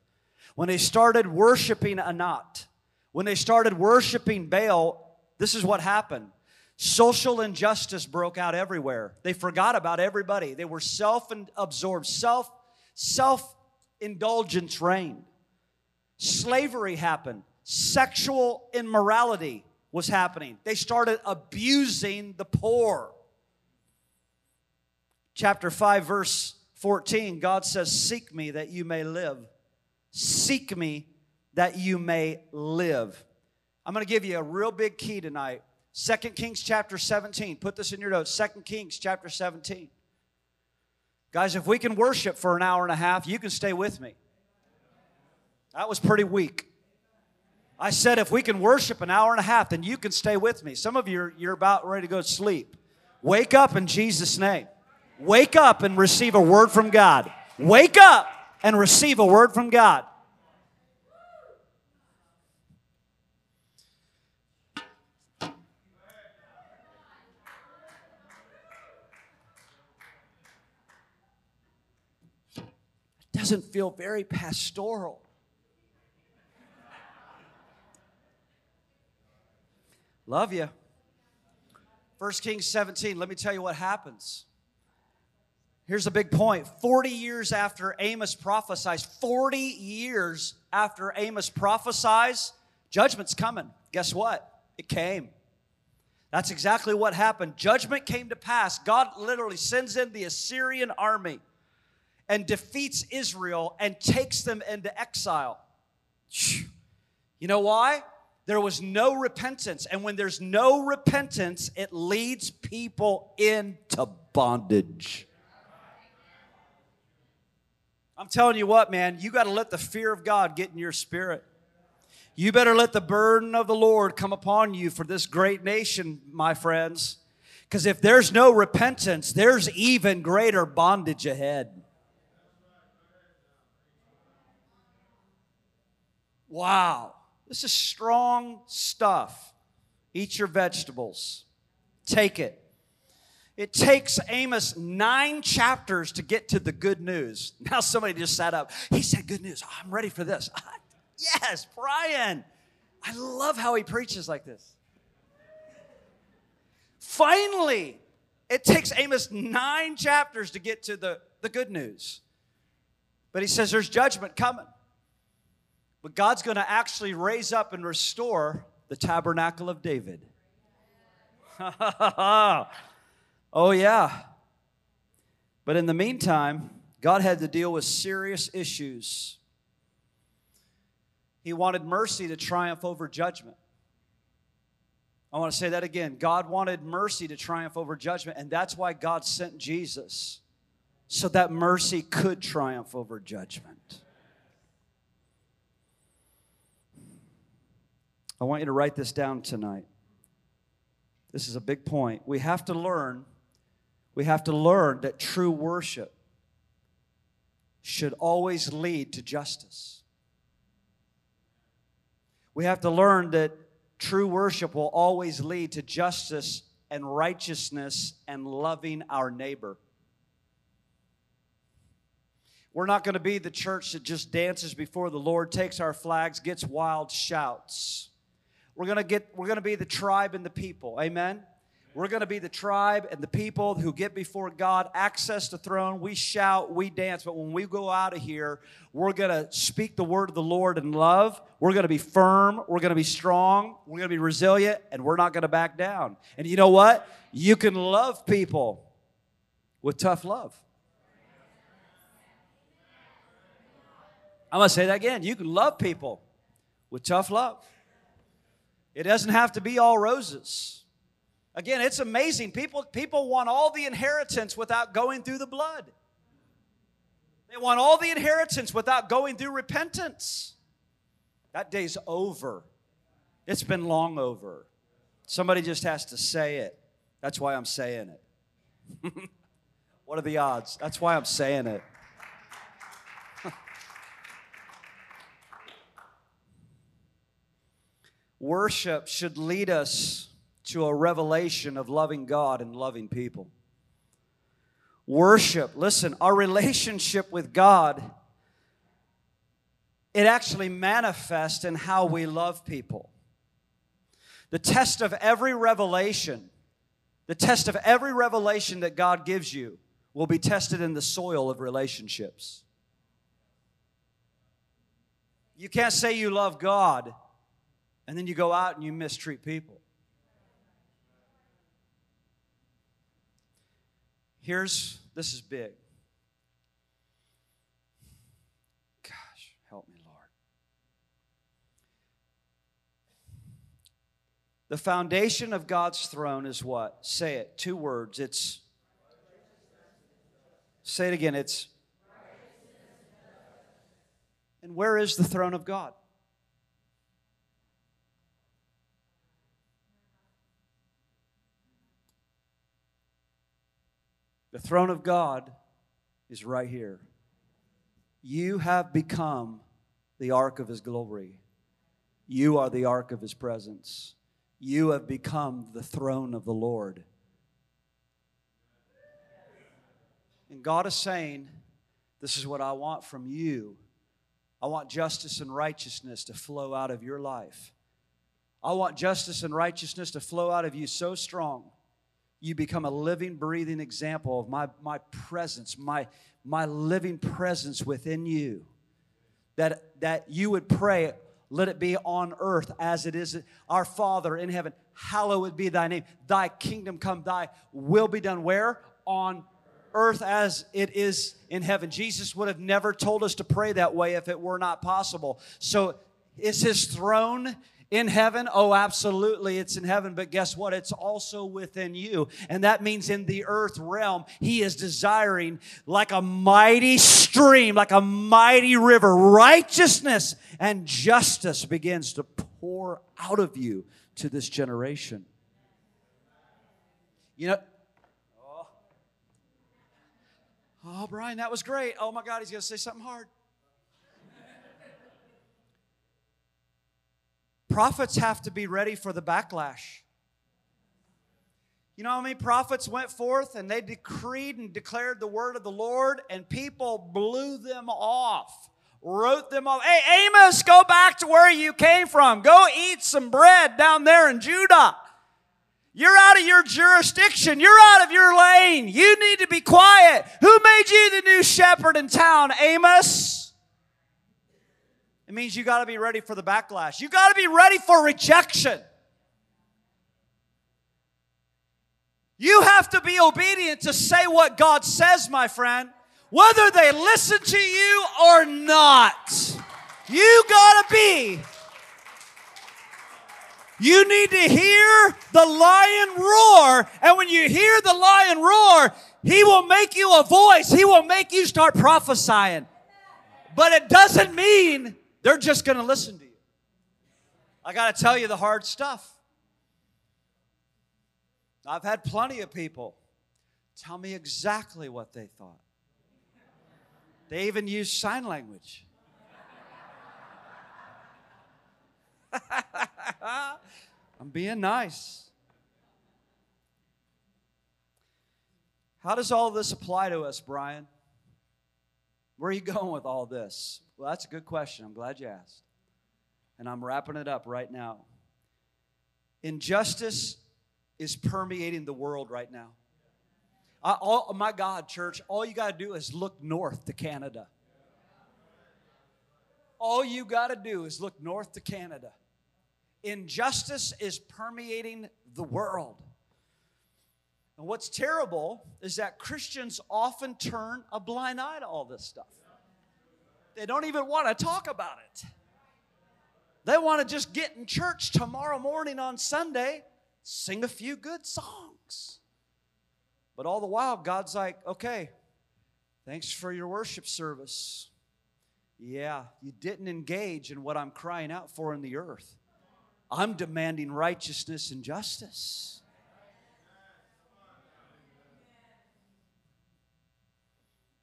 when they started worshiping Anat, when they started worshiping Baal, this is what happened. Social injustice broke out everywhere. They forgot about everybody. They were self-absorbed, self self-indulgence reigned. Slavery happened. Sexual immorality was happening. They started abusing the poor. Chapter 5 verse 14, God says, "Seek me that you may live. Seek me that you may live." I'm going to give you a real big key tonight Second Kings chapter 17. Put this in your notes. Second Kings chapter 17. Guys, if we can worship for an hour and a half, you can stay with me. That was pretty weak. I said, if we can worship an hour and a half, then you can stay with me. Some of you, you're about ready to go to sleep. Wake up in Jesus' name. Wake up and receive a word from God. Wake up and receive a word from God. Doesn't feel very pastoral. Love you. 1 Kings 17, let me tell you what happens. Here's a big point 40 years after Amos prophesies, 40 years after Amos prophesies, judgment's coming. Guess what? It came. That's exactly what happened. Judgment came to pass. God literally sends in the Assyrian army and defeats Israel and takes them into exile. You know why? There was no repentance. And when there's no repentance, it leads people into bondage. I'm telling you what, man, you got to let the fear of God get in your spirit. You better let the burden of the Lord come upon you for this great nation, my friends. Because if there's no repentance, there's even greater bondage ahead. Wow, this is strong stuff. Eat your vegetables. Take it. It takes Amos nine chapters to get to the good news. <laughs> Now somebody just sat up. He said, Good news. I'm ready for this. <laughs> yes, Brian. I love how he preaches like this. Finally, it takes Amos nine chapters to get to the, the good news. But he says there's judgment coming. But God's going to actually raise up and restore the tabernacle of David. <laughs> oh, yeah. But in the meantime, God had to deal with serious issues. He wanted mercy to triumph over judgment. I want to say that again. God wanted mercy to triumph over judgment, and that's why God sent Jesus, so that mercy could triumph over judgment. I want you to write this down tonight. This is a big point. We have to learn, we have to learn that true worship should always lead to justice. We have to learn that true worship will always lead to justice and righteousness and loving our neighbor. We're not going to be the church that just dances before the Lord, takes our flags, gets wild shouts. We're going to get we're going to be the tribe and the people. Amen. We're going to be the tribe and the people who get before God, access the throne. We shout, we dance, but when we go out of here, we're going to speak the word of the Lord in love. We're going to be firm. We're going to be strong. We're going to be resilient, and we're not going to back down. And you know what? You can love people with tough love. I'm going to say that again. You can love people with tough love. It doesn't have to be all roses. Again, it's amazing. People, people want all the inheritance without going through the blood. They want all the inheritance without going through repentance. That day's over. It's been long over. Somebody just has to say it. That's why I'm saying it. <laughs> what are the odds? That's why I'm saying it. Worship should lead us to a revelation of loving God and loving people. Worship, listen, our relationship with God, it actually manifests in how we love people. The test of every revelation, the test of every revelation that God gives you will be tested in the soil of relationships. You can't say you love God and then you go out and you mistreat people. Here's this is big. Gosh, help me, Lord. The foundation of God's throne is what? Say it. Two words. It's. Say it again. It's. And where is the throne of God? The throne of God is right here. You have become the ark of his glory. You are the ark of his presence. You have become the throne of the Lord. And God is saying, This is what I want from you. I want justice and righteousness to flow out of your life. I want justice and righteousness to flow out of you so strong you become a living, breathing example of my, my presence, my, my living presence within you. That, that you would pray, let it be on earth as it is our Father in heaven. Hallowed be thy name. Thy kingdom come, thy will be done where? On earth as it is in heaven. Jesus would have never told us to pray that way if it were not possible. So is his throne in heaven? Oh, absolutely, it's in heaven. But guess what? It's also within you. And that means in the earth realm, He is desiring, like a mighty stream, like a mighty river, righteousness and justice begins to pour out of you to this generation. You know, oh, oh Brian, that was great. Oh my God, he's going to say something hard. Prophets have to be ready for the backlash. You know how many prophets went forth and they decreed and declared the word of the Lord, and people blew them off, wrote them off. Hey, Amos, go back to where you came from. Go eat some bread down there in Judah. You're out of your jurisdiction. You're out of your lane. You need to be quiet. Who made you the new shepherd in town, Amos? It means you got to be ready for the backlash. You got to be ready for rejection. You have to be obedient to say what God says, my friend, whether they listen to you or not. You got to be. You need to hear the lion roar. And when you hear the lion roar, he will make you a voice. He will make you start prophesying. But it doesn't mean they're just going to listen to you. I got to tell you the hard stuff. I've had plenty of people tell me exactly what they thought. They even used sign language. <laughs> I'm being nice. How does all this apply to us, Brian? Where are you <laughs> going with all this? Well, that's a good question. I'm glad you asked. And I'm wrapping it up right now. Injustice is permeating the world right now. I, all, oh my God, church, all you got to do is look north to Canada. All you got to do is look north to Canada. Injustice is permeating the world. And what's terrible is that Christians often turn a blind eye to all this stuff. They don't even want to talk about it. They want to just get in church tomorrow morning on Sunday, sing a few good songs. But all the while, God's like, okay, thanks for your worship service. Yeah, you didn't engage in what I'm crying out for in the earth. I'm demanding righteousness and justice.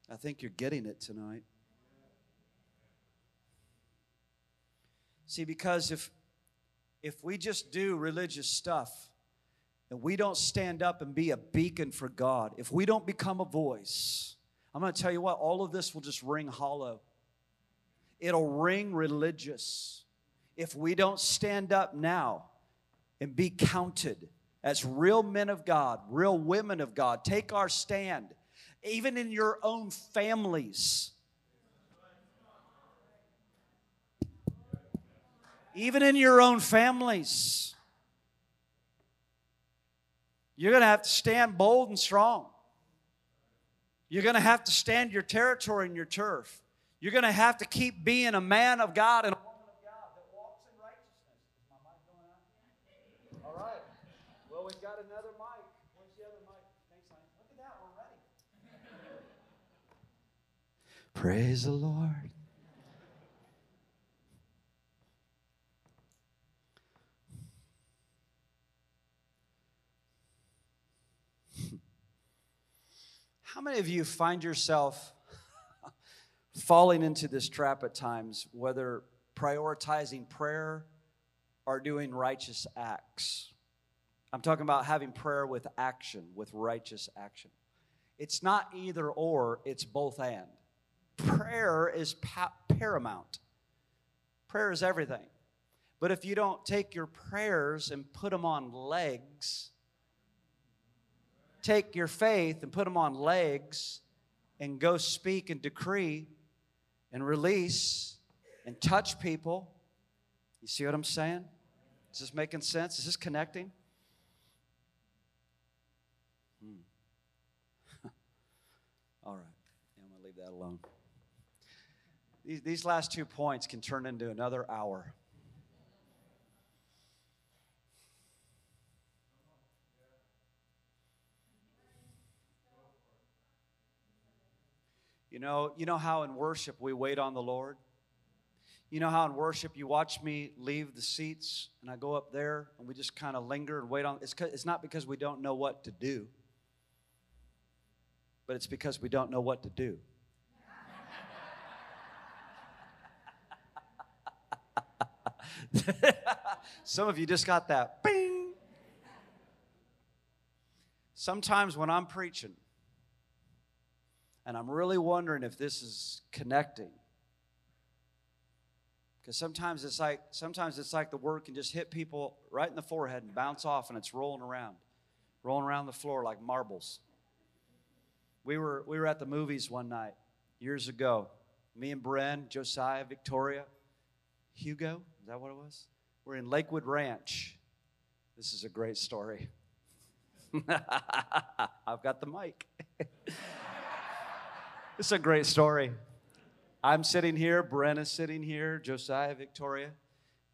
I think you're getting it tonight. See, because if if we just do religious stuff and we don't stand up and be a beacon for God, if we don't become a voice, I'm going to tell you what, all of this will just ring hollow. It'll ring religious if we don't stand up now and be counted as real men of God, real women of God, take our stand, even in your own families. Even in your own families. You're going to have to stand bold and strong. You're going to have to stand your territory and your turf. You're going to have to keep being a man of God and a woman of God that walks in righteousness. Is my mic going out? All right. Well, we've got another mic. Where's the other mic? Thanks, honey. Look at that. We're ready. Praise the Lord. How many of you find yourself falling into this trap at times, whether prioritizing prayer or doing righteous acts? I'm talking about having prayer with action, with righteous action. It's not either or, it's both and. Prayer is pa- paramount. Prayer is everything. But if you don't take your prayers and put them on legs, take your faith and put them on legs and go speak and decree and release and touch people. You see what I'm saying? Is this making sense? Is this connecting? Hmm. <laughs> All right. Yeah, I'm going to leave that alone. These, these last two points can turn into another hour. You know, you know how in worship we wait on the Lord? You know how in worship you watch me leave the seats and I go up there and we just kind of linger and wait on it's it's not because we don't know what to do. But it's because we don't know what to do. <laughs> Some of you just got that bing. Sometimes when I'm preaching, and I'm really wondering if this is connecting. Because sometimes it's like sometimes it's like the word can just hit people right in the forehead and bounce off and it's rolling around. Rolling around the floor like marbles. We were we were at the movies one night years ago. Me and Bren, Josiah, Victoria, Hugo, is that what it was? We're in Lakewood Ranch. This is a great story. <laughs> I've got the mic. <laughs> It's a great story. I'm sitting here, Brenna's sitting here, Josiah, Victoria.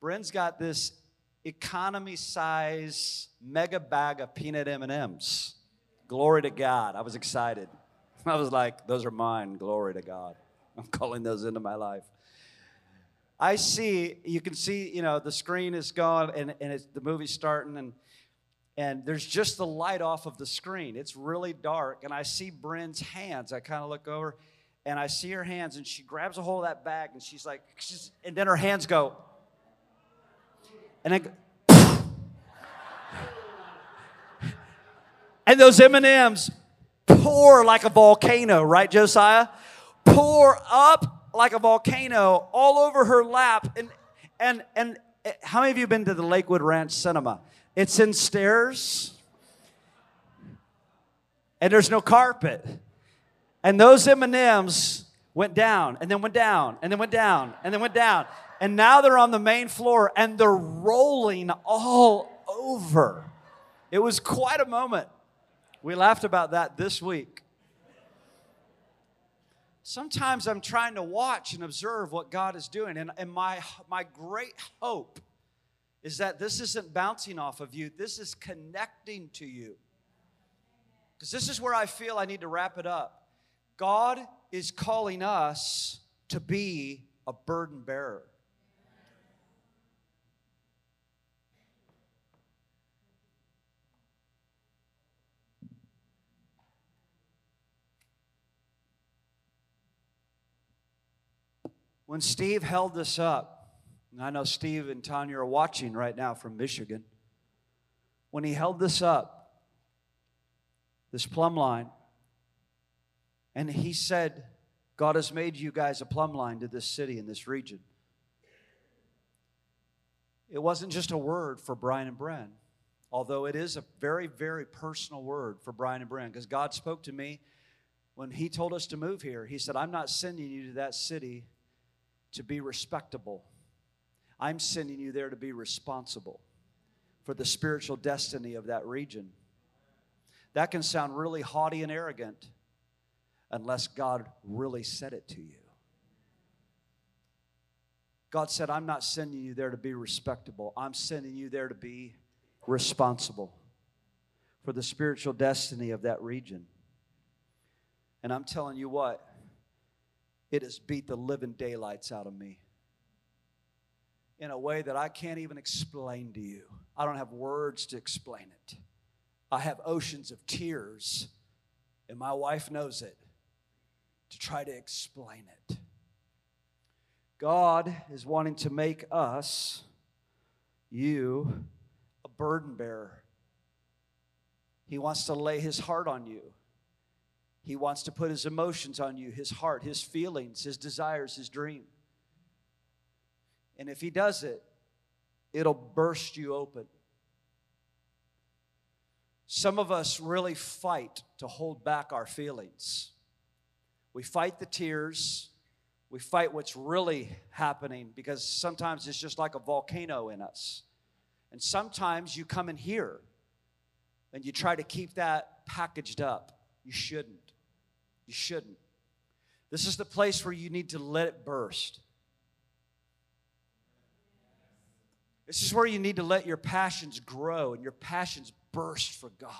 Bren's got this economy size mega bag of peanut M&Ms. Glory to God. I was excited. <laughs> I was like, those are mine. Glory to God. I'm calling those into my life. I see, you can see, you know, the screen is gone and, and it's, the movie's starting and and there's just the light off of the screen. It's really dark, and I see Bryn's hands. I kind of look over, and I see her hands, and she grabs a hold of that bag, and she's like, she's, and then her hands go, and I go, <laughs> and those M and M's pour like a volcano, right, Josiah? Pour up like a volcano all over her lap, and and and how many of you been to the Lakewood Ranch Cinema? It's in stairs. And there's no carpet. And those M&Ms went down and then went down and then went down and then went down. And now they're on the main floor and they're rolling all over. It was quite a moment. We laughed about that this week. Sometimes I'm trying to watch and observe what God is doing. And, and my, my great hope is that this isn't bouncing off of you, this is connecting to you. Because this is where I feel I need to wrap it up. God is calling us to be a burden bearer. When Steve held this up, and I know Steve and Tanya are watching right now from Michigan. When he held this up, this plumb line, and he said, God has made you guys a plumb line to this city and this region. It wasn't just a word for Brian and Bren, although it is a very, very personal word for Brian and Bren, because God spoke to me when He told us to move here. He said, I'm not sending you to that city to be respectable. I'm sending you there to be responsible for the spiritual destiny of that region. That can sound really haughty and arrogant unless God really said it to you. God said, I'm not sending you there to be respectable, I'm sending you there to be responsible for the spiritual destiny of that region. And I'm telling you what, it has beat the living daylights out of me in a way that I can't even explain to you. I don't have words to explain it. I have oceans of tears, and my wife knows it, to try to explain it. God is wanting to make us, you, a burden bearer. He wants to lay his heart on you. He wants to put his emotions on you, his heart, his feelings, his desires, his dream. And if he does it, it'll burst you open. Some of us really fight to hold back our feelings. We fight the tears. We fight what's really happening because sometimes it's just like a volcano in us. And sometimes you come in here and you try to keep that packaged up. You shouldn't. You shouldn't. This is the place where you need to let it burst. This is where you need to let your passions grow and your passions burst for God.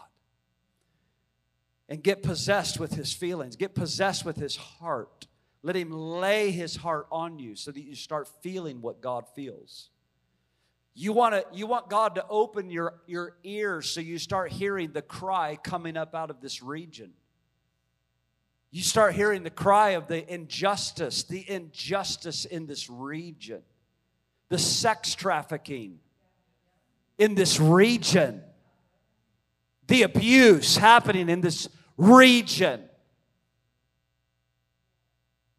And get possessed with his feelings, get possessed with his heart. Let him lay his heart on you so that you start feeling what God feels. You want, to, you want God to open your, your ears so you start hearing the cry coming up out of this region. You start hearing the cry of the injustice, the injustice in this region the sex trafficking in this region, the abuse happening in this region,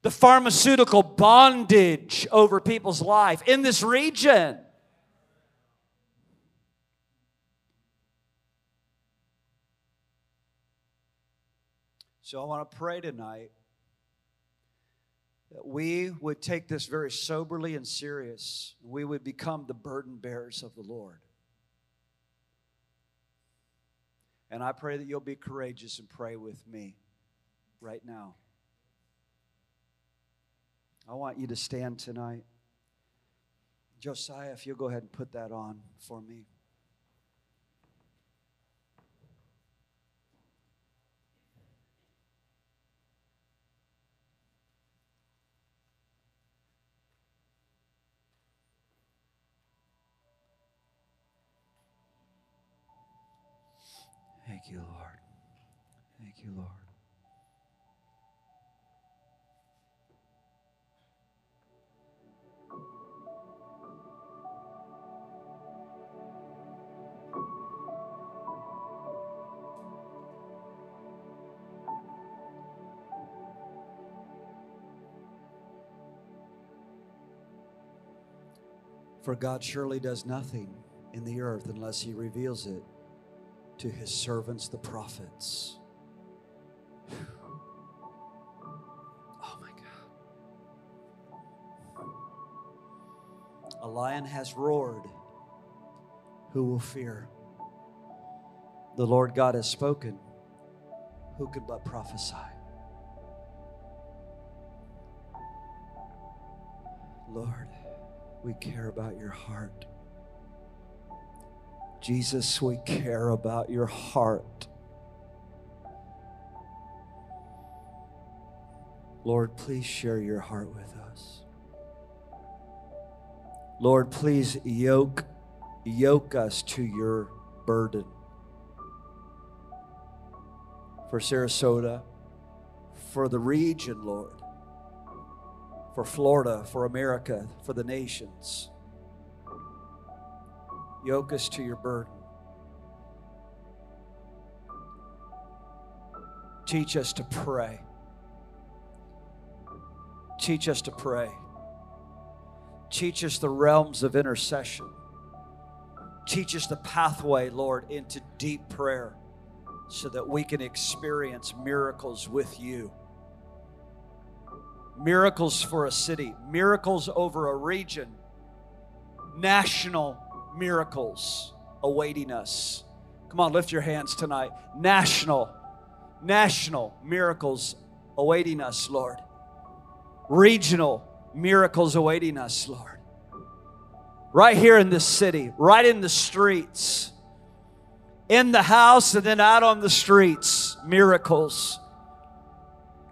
the pharmaceutical bondage over people's life in this region. So I want to pray tonight that we would take this very soberly and serious. We would become the burden bearers of the Lord. And I pray that you'll be courageous and pray with me right now. I want you to stand tonight. Josiah, if you'll go ahead and put that on for me. Thank you, Lord. Thank you, Lord. For God surely does nothing in the earth unless he reveals it to his servants, the prophets. Oh my God. A lion has roared. Who will fear? The Lord God has spoken. Who could but prophesy? Lord, we care about your heart. Jesus, we care about your heart. Lord, please share your heart with us. Lord, please yoke yoke us to your burden. For Sarasota, for the region, Lord, for Florida, for America, for the nations. Yoke us to your burden. Teach us to pray. Teach us to pray. Teach us the realms of intercession. Teach us the pathway, Lord, into deep prayer so that we can experience miracles with you. Miracles for a city, miracles over a region, national miracles awaiting us. Come on, lift your hands tonight. National, national miracles awaiting us, Lord. Regional miracles awaiting us, Lord. Right here in this city, right in the streets, in the house, and then out on the streets, miracles.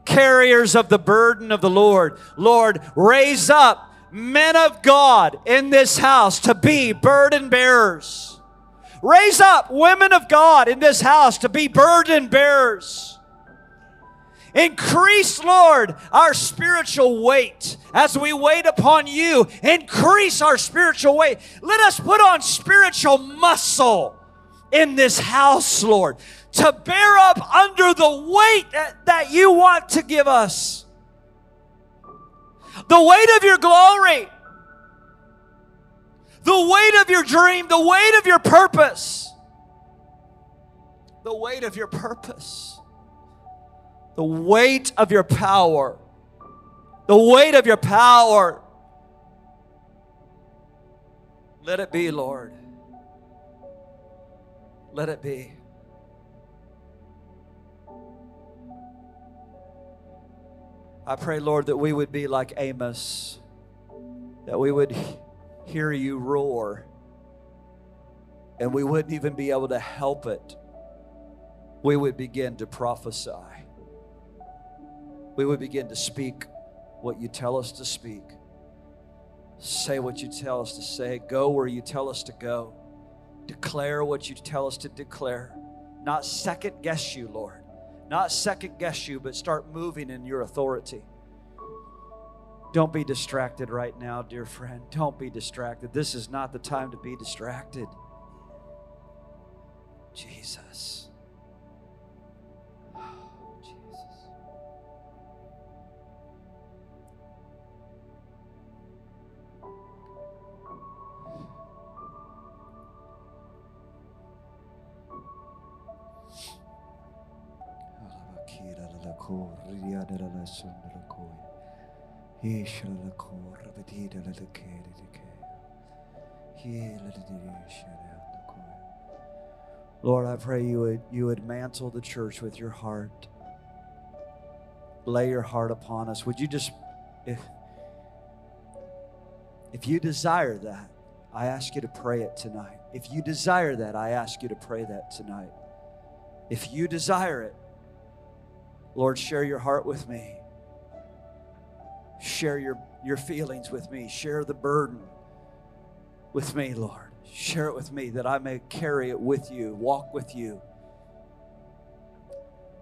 Carriers of the burden of the Lord. Lord, raise up men of God in this house to be burden bearers. Raise up women of God in this house to be burden bearers. Increase, Lord, our spiritual weight as we wait upon you. Increase our spiritual weight. Let us put on spiritual muscle in this house, Lord, to bear up under the weight that, that you want to give us the weight of your glory, the weight of your dream, the weight of your purpose, the weight of your purpose, the weight of your power, the weight of your power. Let it be, Lord. Let it be. I pray, Lord, that we would be like Amos, that we would hear you roar, and we wouldn't even be able to help it. We would begin to prophesy. We would begin to speak what you tell us to speak. Say what you tell us to say. Go where you tell us to go. Declare what you tell us to declare. Not second guess you, Lord not second guess you, but start moving in your authority. Don't be distracted right now, dear friend. Don't be distracted. This is not the time to be distracted. Jesus. Lord, I pray you would, you would mantle the church with your heart. Lay your heart upon us. Would you just, if, if you desire that, I ask you to pray it tonight. If you desire that, I ask you to pray that tonight. If you desire it, Lord, share your heart with me. Share your, your feelings with me. Share the burden with me, Lord. Share it with me that I may carry it with you, walk with you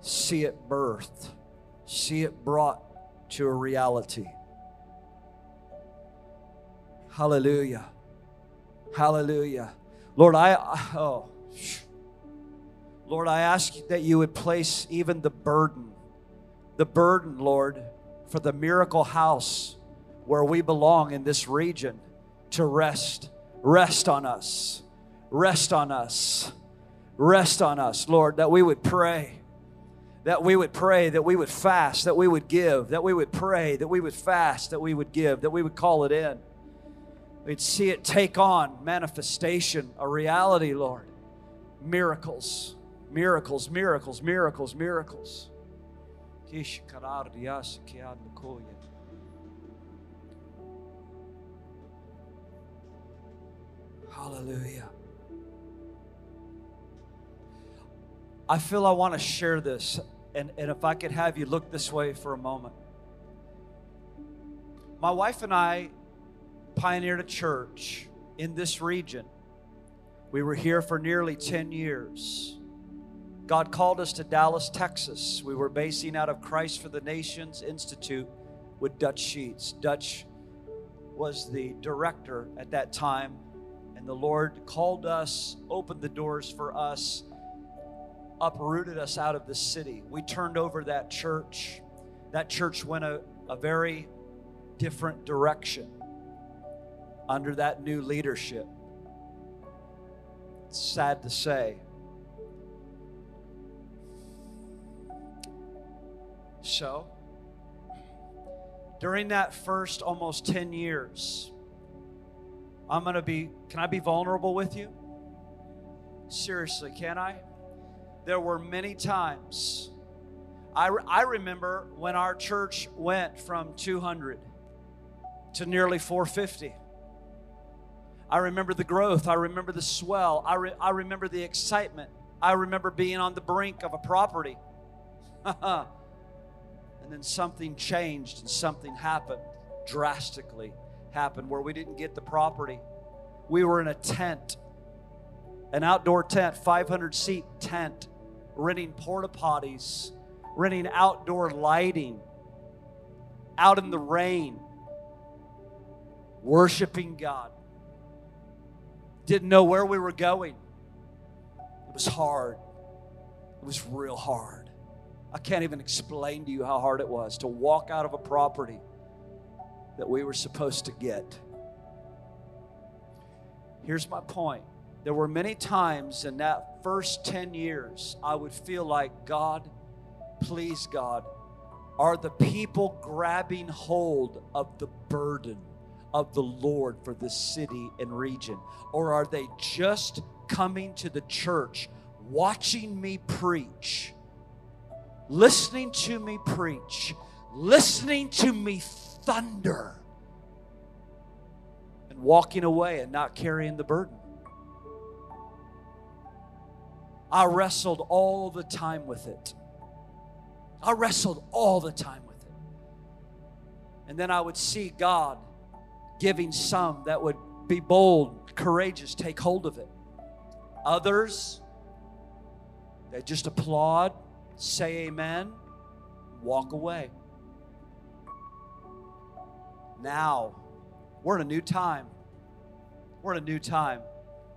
see it birthed, see it brought to a reality. Hallelujah. Hallelujah. Lord, I, oh, Lord, I ask that you would place even the burden, the burden, Lord, for the miracle house where we belong in this region to rest. Rest on us. Rest on us. Rest on us, Lord, that we would pray that we would pray, that we would fast, that we would give, that we would pray, that we would fast, that we would give, that we would call it in. We'd see it take on manifestation, a reality, Lord. Miracles, miracles, miracles, miracles, miracles. Hallelujah. I feel I want to share this, and, and if I could have you look this way for a moment. My wife and I pioneered a church in this region. We were here for nearly 10 years. God called us to Dallas, Texas. We were basing out of Christ for the Nations Institute with Dutch Sheets. Dutch was the director at that time, and the Lord called us, opened the doors for us uprooted us out of the city. We turned over that church. That church went a, a very different direction under that new leadership. It's sad to say. So, during that first almost 10 years, I'm going to be, can I be vulnerable with you? Seriously, can I? there were many times. I, I remember when our church went from 200 to nearly 450. I remember the growth. I remember the swell. I, re, I remember the excitement. I remember being on the brink of a property. <laughs> and then something changed and something happened drastically happened where we didn't get the property. We were in a tent, an outdoor tent, 500 seat tent renting porta potties, renting outdoor lighting, out in the rain, worshiping God. Didn't know where we were going. It was hard. It was real hard. I can't even explain to you how hard it was to walk out of a property that we were supposed to get. Here's my point there were many times in that first 10 years I would feel like, God, please, God, are the people grabbing hold of the burden of the Lord for this city and region? Or are they just coming to the church, watching me preach, listening to me preach, listening to me thunder, and walking away and not carrying the burden? I wrestled all the time with it. I wrestled all the time with it. And then I would see God giving some that would be bold, courageous, take hold of it. Others, they just applaud, say amen, walk away. Now, we're in a new time. We're in a new time.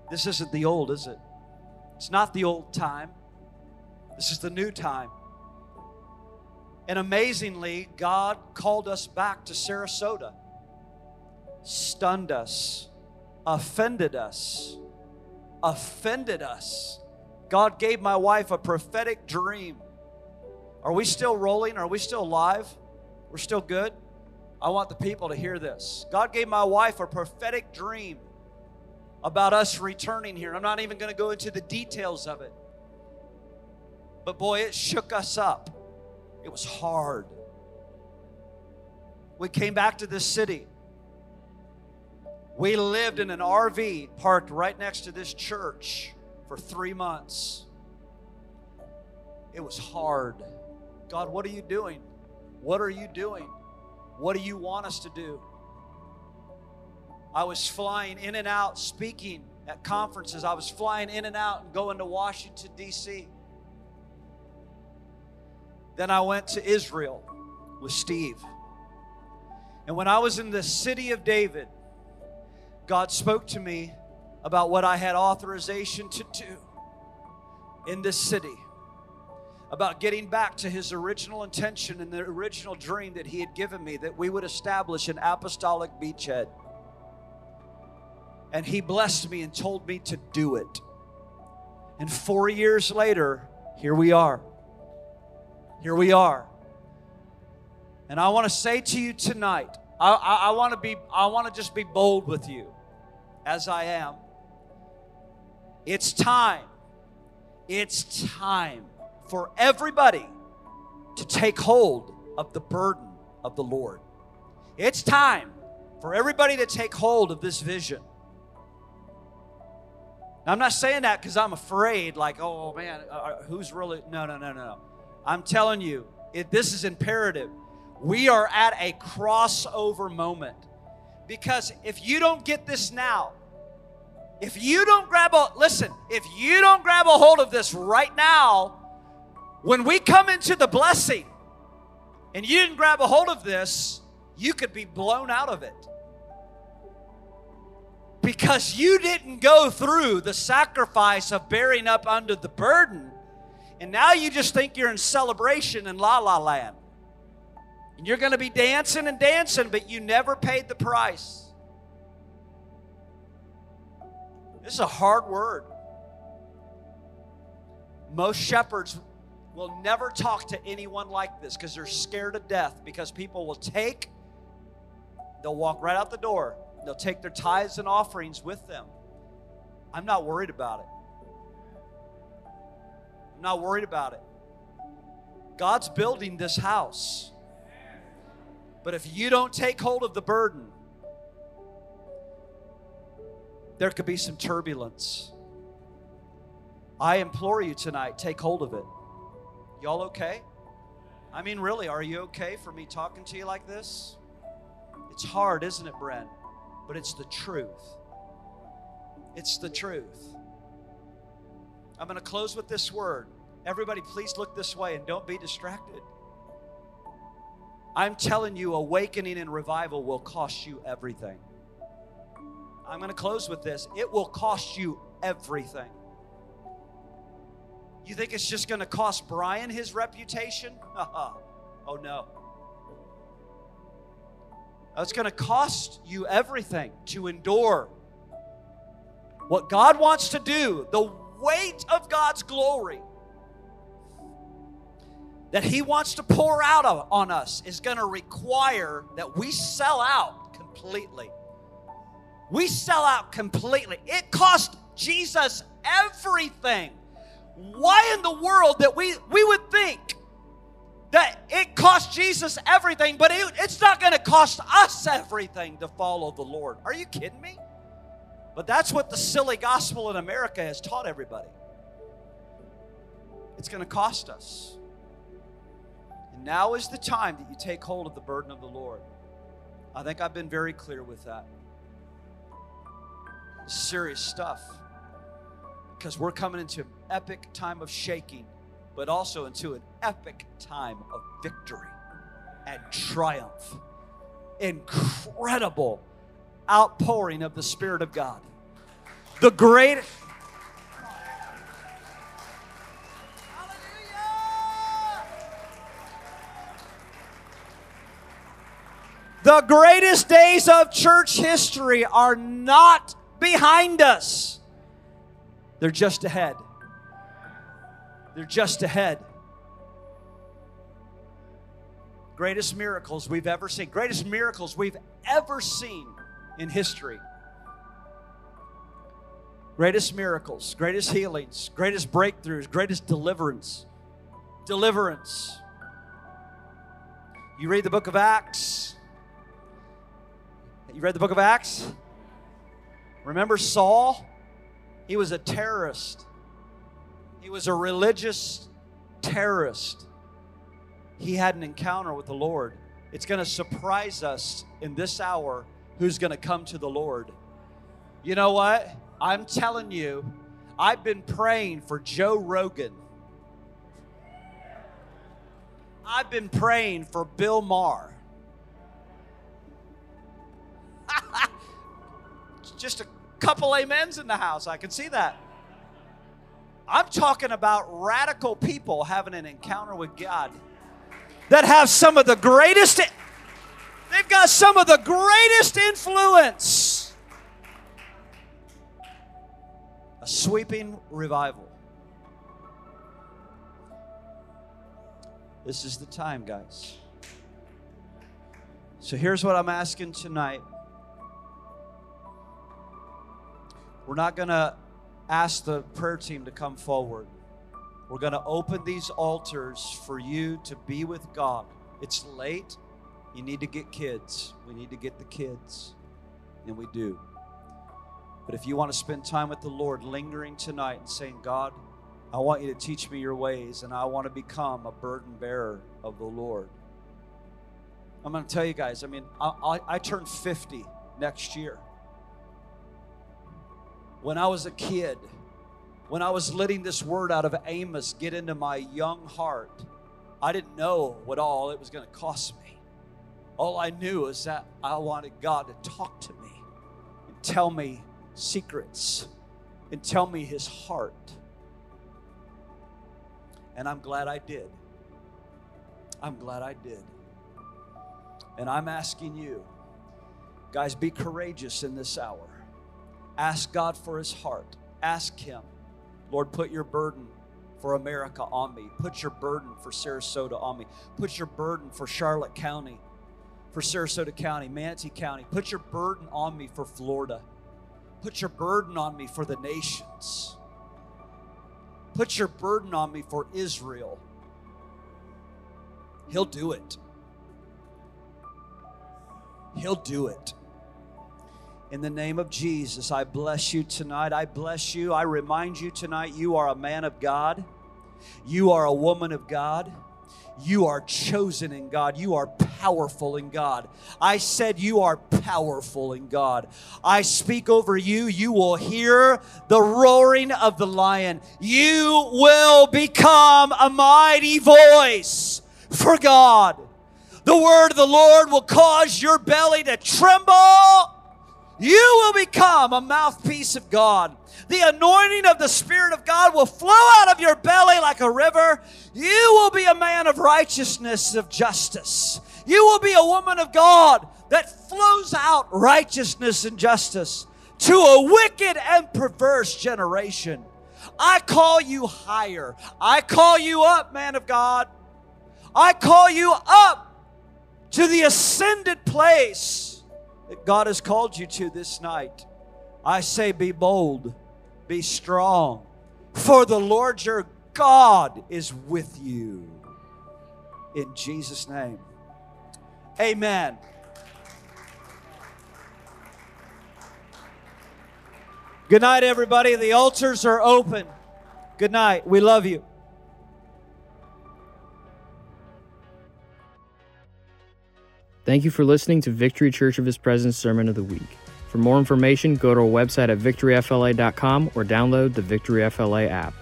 This isn't the old, is it? It's not the old time, this is the new time. And amazingly, God called us back to Sarasota, stunned us, offended us, offended us. God gave my wife a prophetic dream. Are we still rolling? Are we still alive? We're still good? I want the people to hear this. God gave my wife a prophetic dream about us returning here. I'm not even going to go into the details of it. But boy, it shook us up. It was hard. We came back to this city. We lived in an RV parked right next to this church for three months. It was hard. God, what are you doing? What are you doing? What do you want us to do? I was flying in and out speaking at conferences. I was flying in and out and going to Washington, D.C. Then I went to Israel with Steve. And when I was in the city of David, God spoke to me about what I had authorization to do in this city, about getting back to his original intention and the original dream that he had given me that we would establish an apostolic beachhead. And he blessed me and told me to do it. And four years later, here we are. Here we are. And I want to say to you tonight, I, I, I want to be, I want to just be bold with you, as I am. It's time. It's time for everybody to take hold of the burden of the Lord. It's time for everybody to take hold of this vision. Now, I'm not saying that because I'm afraid, like, oh man, uh, uh, who's really. No, no, no, no, no. I'm telling you, it, this is imperative. We are at a crossover moment. Because if you don't get this now, if you don't grab a, listen, if you don't grab a hold of this right now, when we come into the blessing and you didn't grab a hold of this, you could be blown out of it. Because you didn't go through the sacrifice of bearing up under the burden, and now you just think you're in celebration in La La Land. And you're going to be dancing and dancing, but you never paid the price. This is a hard word. Most shepherds will never talk to anyone like this because they're scared to death because people will take, they'll walk right out the door, they'll take their tithes and offerings with them. I'm not worried about it. I'm not worried about it. God's building this house. But if you don't take hold of the burden, there could be some turbulence. I implore you tonight, take hold of it. Y'all okay? I mean, really, are you okay for me talking to you like this? It's hard, isn't it, Brent? But it's the truth. It's the truth. I'm going to close with this word. Everybody, please look this way and don't be distracted. I'm telling you, awakening and revival will cost you everything. I'm going to close with this. It will cost you everything. You think it's just going to cost Brian his reputation? <laughs> oh no. It's going to cost you everything to endure. What God wants to do, the weight of God's glory that He wants to pour out on us is going to require that we sell out completely. We sell out completely. It cost Jesus everything. Why in the world that we, we would think that it cost Jesus everything, but it, it's not going to cost us everything to follow the Lord? Are you kidding me? But that's what the silly gospel in America has taught everybody. It's going to cost us. And now is the time that you take hold of the burden of the Lord. I think I've been very clear with that. Serious stuff. Because we're coming into an epic time of shaking, but also into an epic time of victory and triumph. Incredible outpouring of the Spirit of God. The greatest The greatest days of church history are not behind us, they're just ahead. They're just ahead. Greatest miracles we've ever seen, greatest miracles we've ever seen in history. Greatest miracles, greatest healings, greatest breakthroughs, greatest deliverance. Deliverance. You read the book of Acts, you read the book of Acts? Remember Saul? He was a terrorist. He was a religious terrorist. He had an encounter with the Lord. It's going to surprise us in this hour who's going to come to the Lord. You know what? I'm telling you, I've been praying for Joe Rogan. I've been praying for Bill Maher. <laughs> Just a couple amens in the house. I can see that. I'm talking about radical people having an encounter with God that have some of the greatest, they've got some of the greatest influence. A sweeping revival. This is the time, guys. So here's what I'm asking tonight. We're not going to ask the prayer team to come forward. We're going to open these altars for you to be with God. It's late. You need to get kids. We need to get the kids. And we do. But if you want to spend time with the Lord, lingering tonight and saying, God, I want you to teach me your ways, and I want to become a burden bearer of the Lord. I'm going to tell you guys, I mean, I, I, I turn 50 next year. When I was a kid, when I was letting this word out of Amos get into my young heart, I didn't know what all it was going to cost me. All I knew is that I wanted God to talk to me and tell me secrets and tell me his heart. And I'm glad I did. I'm glad I did. And I'm asking you, guys, be courageous in this hour. Ask God for his heart. Ask him Lord, put your burden for America on me. Put your burden for Sarasota on me. Put your burden for Charlotte County, for Sarasota County, Manatee County. Put your burden on me for Florida. Put your burden on me for the nations. Put your burden on me for Israel. He'll do it. He'll do it. In the name of Jesus, I bless you tonight. I bless you. I remind you tonight you are a man of God, you are a woman of God. You are chosen in God. You are powerful in God. I said you are powerful in God. I speak over you. You will hear the roaring of the lion. You will become a mighty voice for God. The word of the Lord will cause your belly to tremble you will become a mouthpiece of God. The anointing of the Spirit of God will flow out of your belly like a river. You will be a man of righteousness, of justice. You will be a woman of God that flows out righteousness and justice to a wicked and perverse generation. I call you higher. I call you up, man of God. I call you up to the ascended place that God has called you to this night. I say, be bold, be strong, for the Lord your God is with you. In Jesus' name. Amen. Good night, everybody. The altars are open. Good night. We love you.
Thank you for listening to Victory Church of His Presence Sermon of the Week. For more information, go to our website at victoryfla.com or download the Victory FLA app.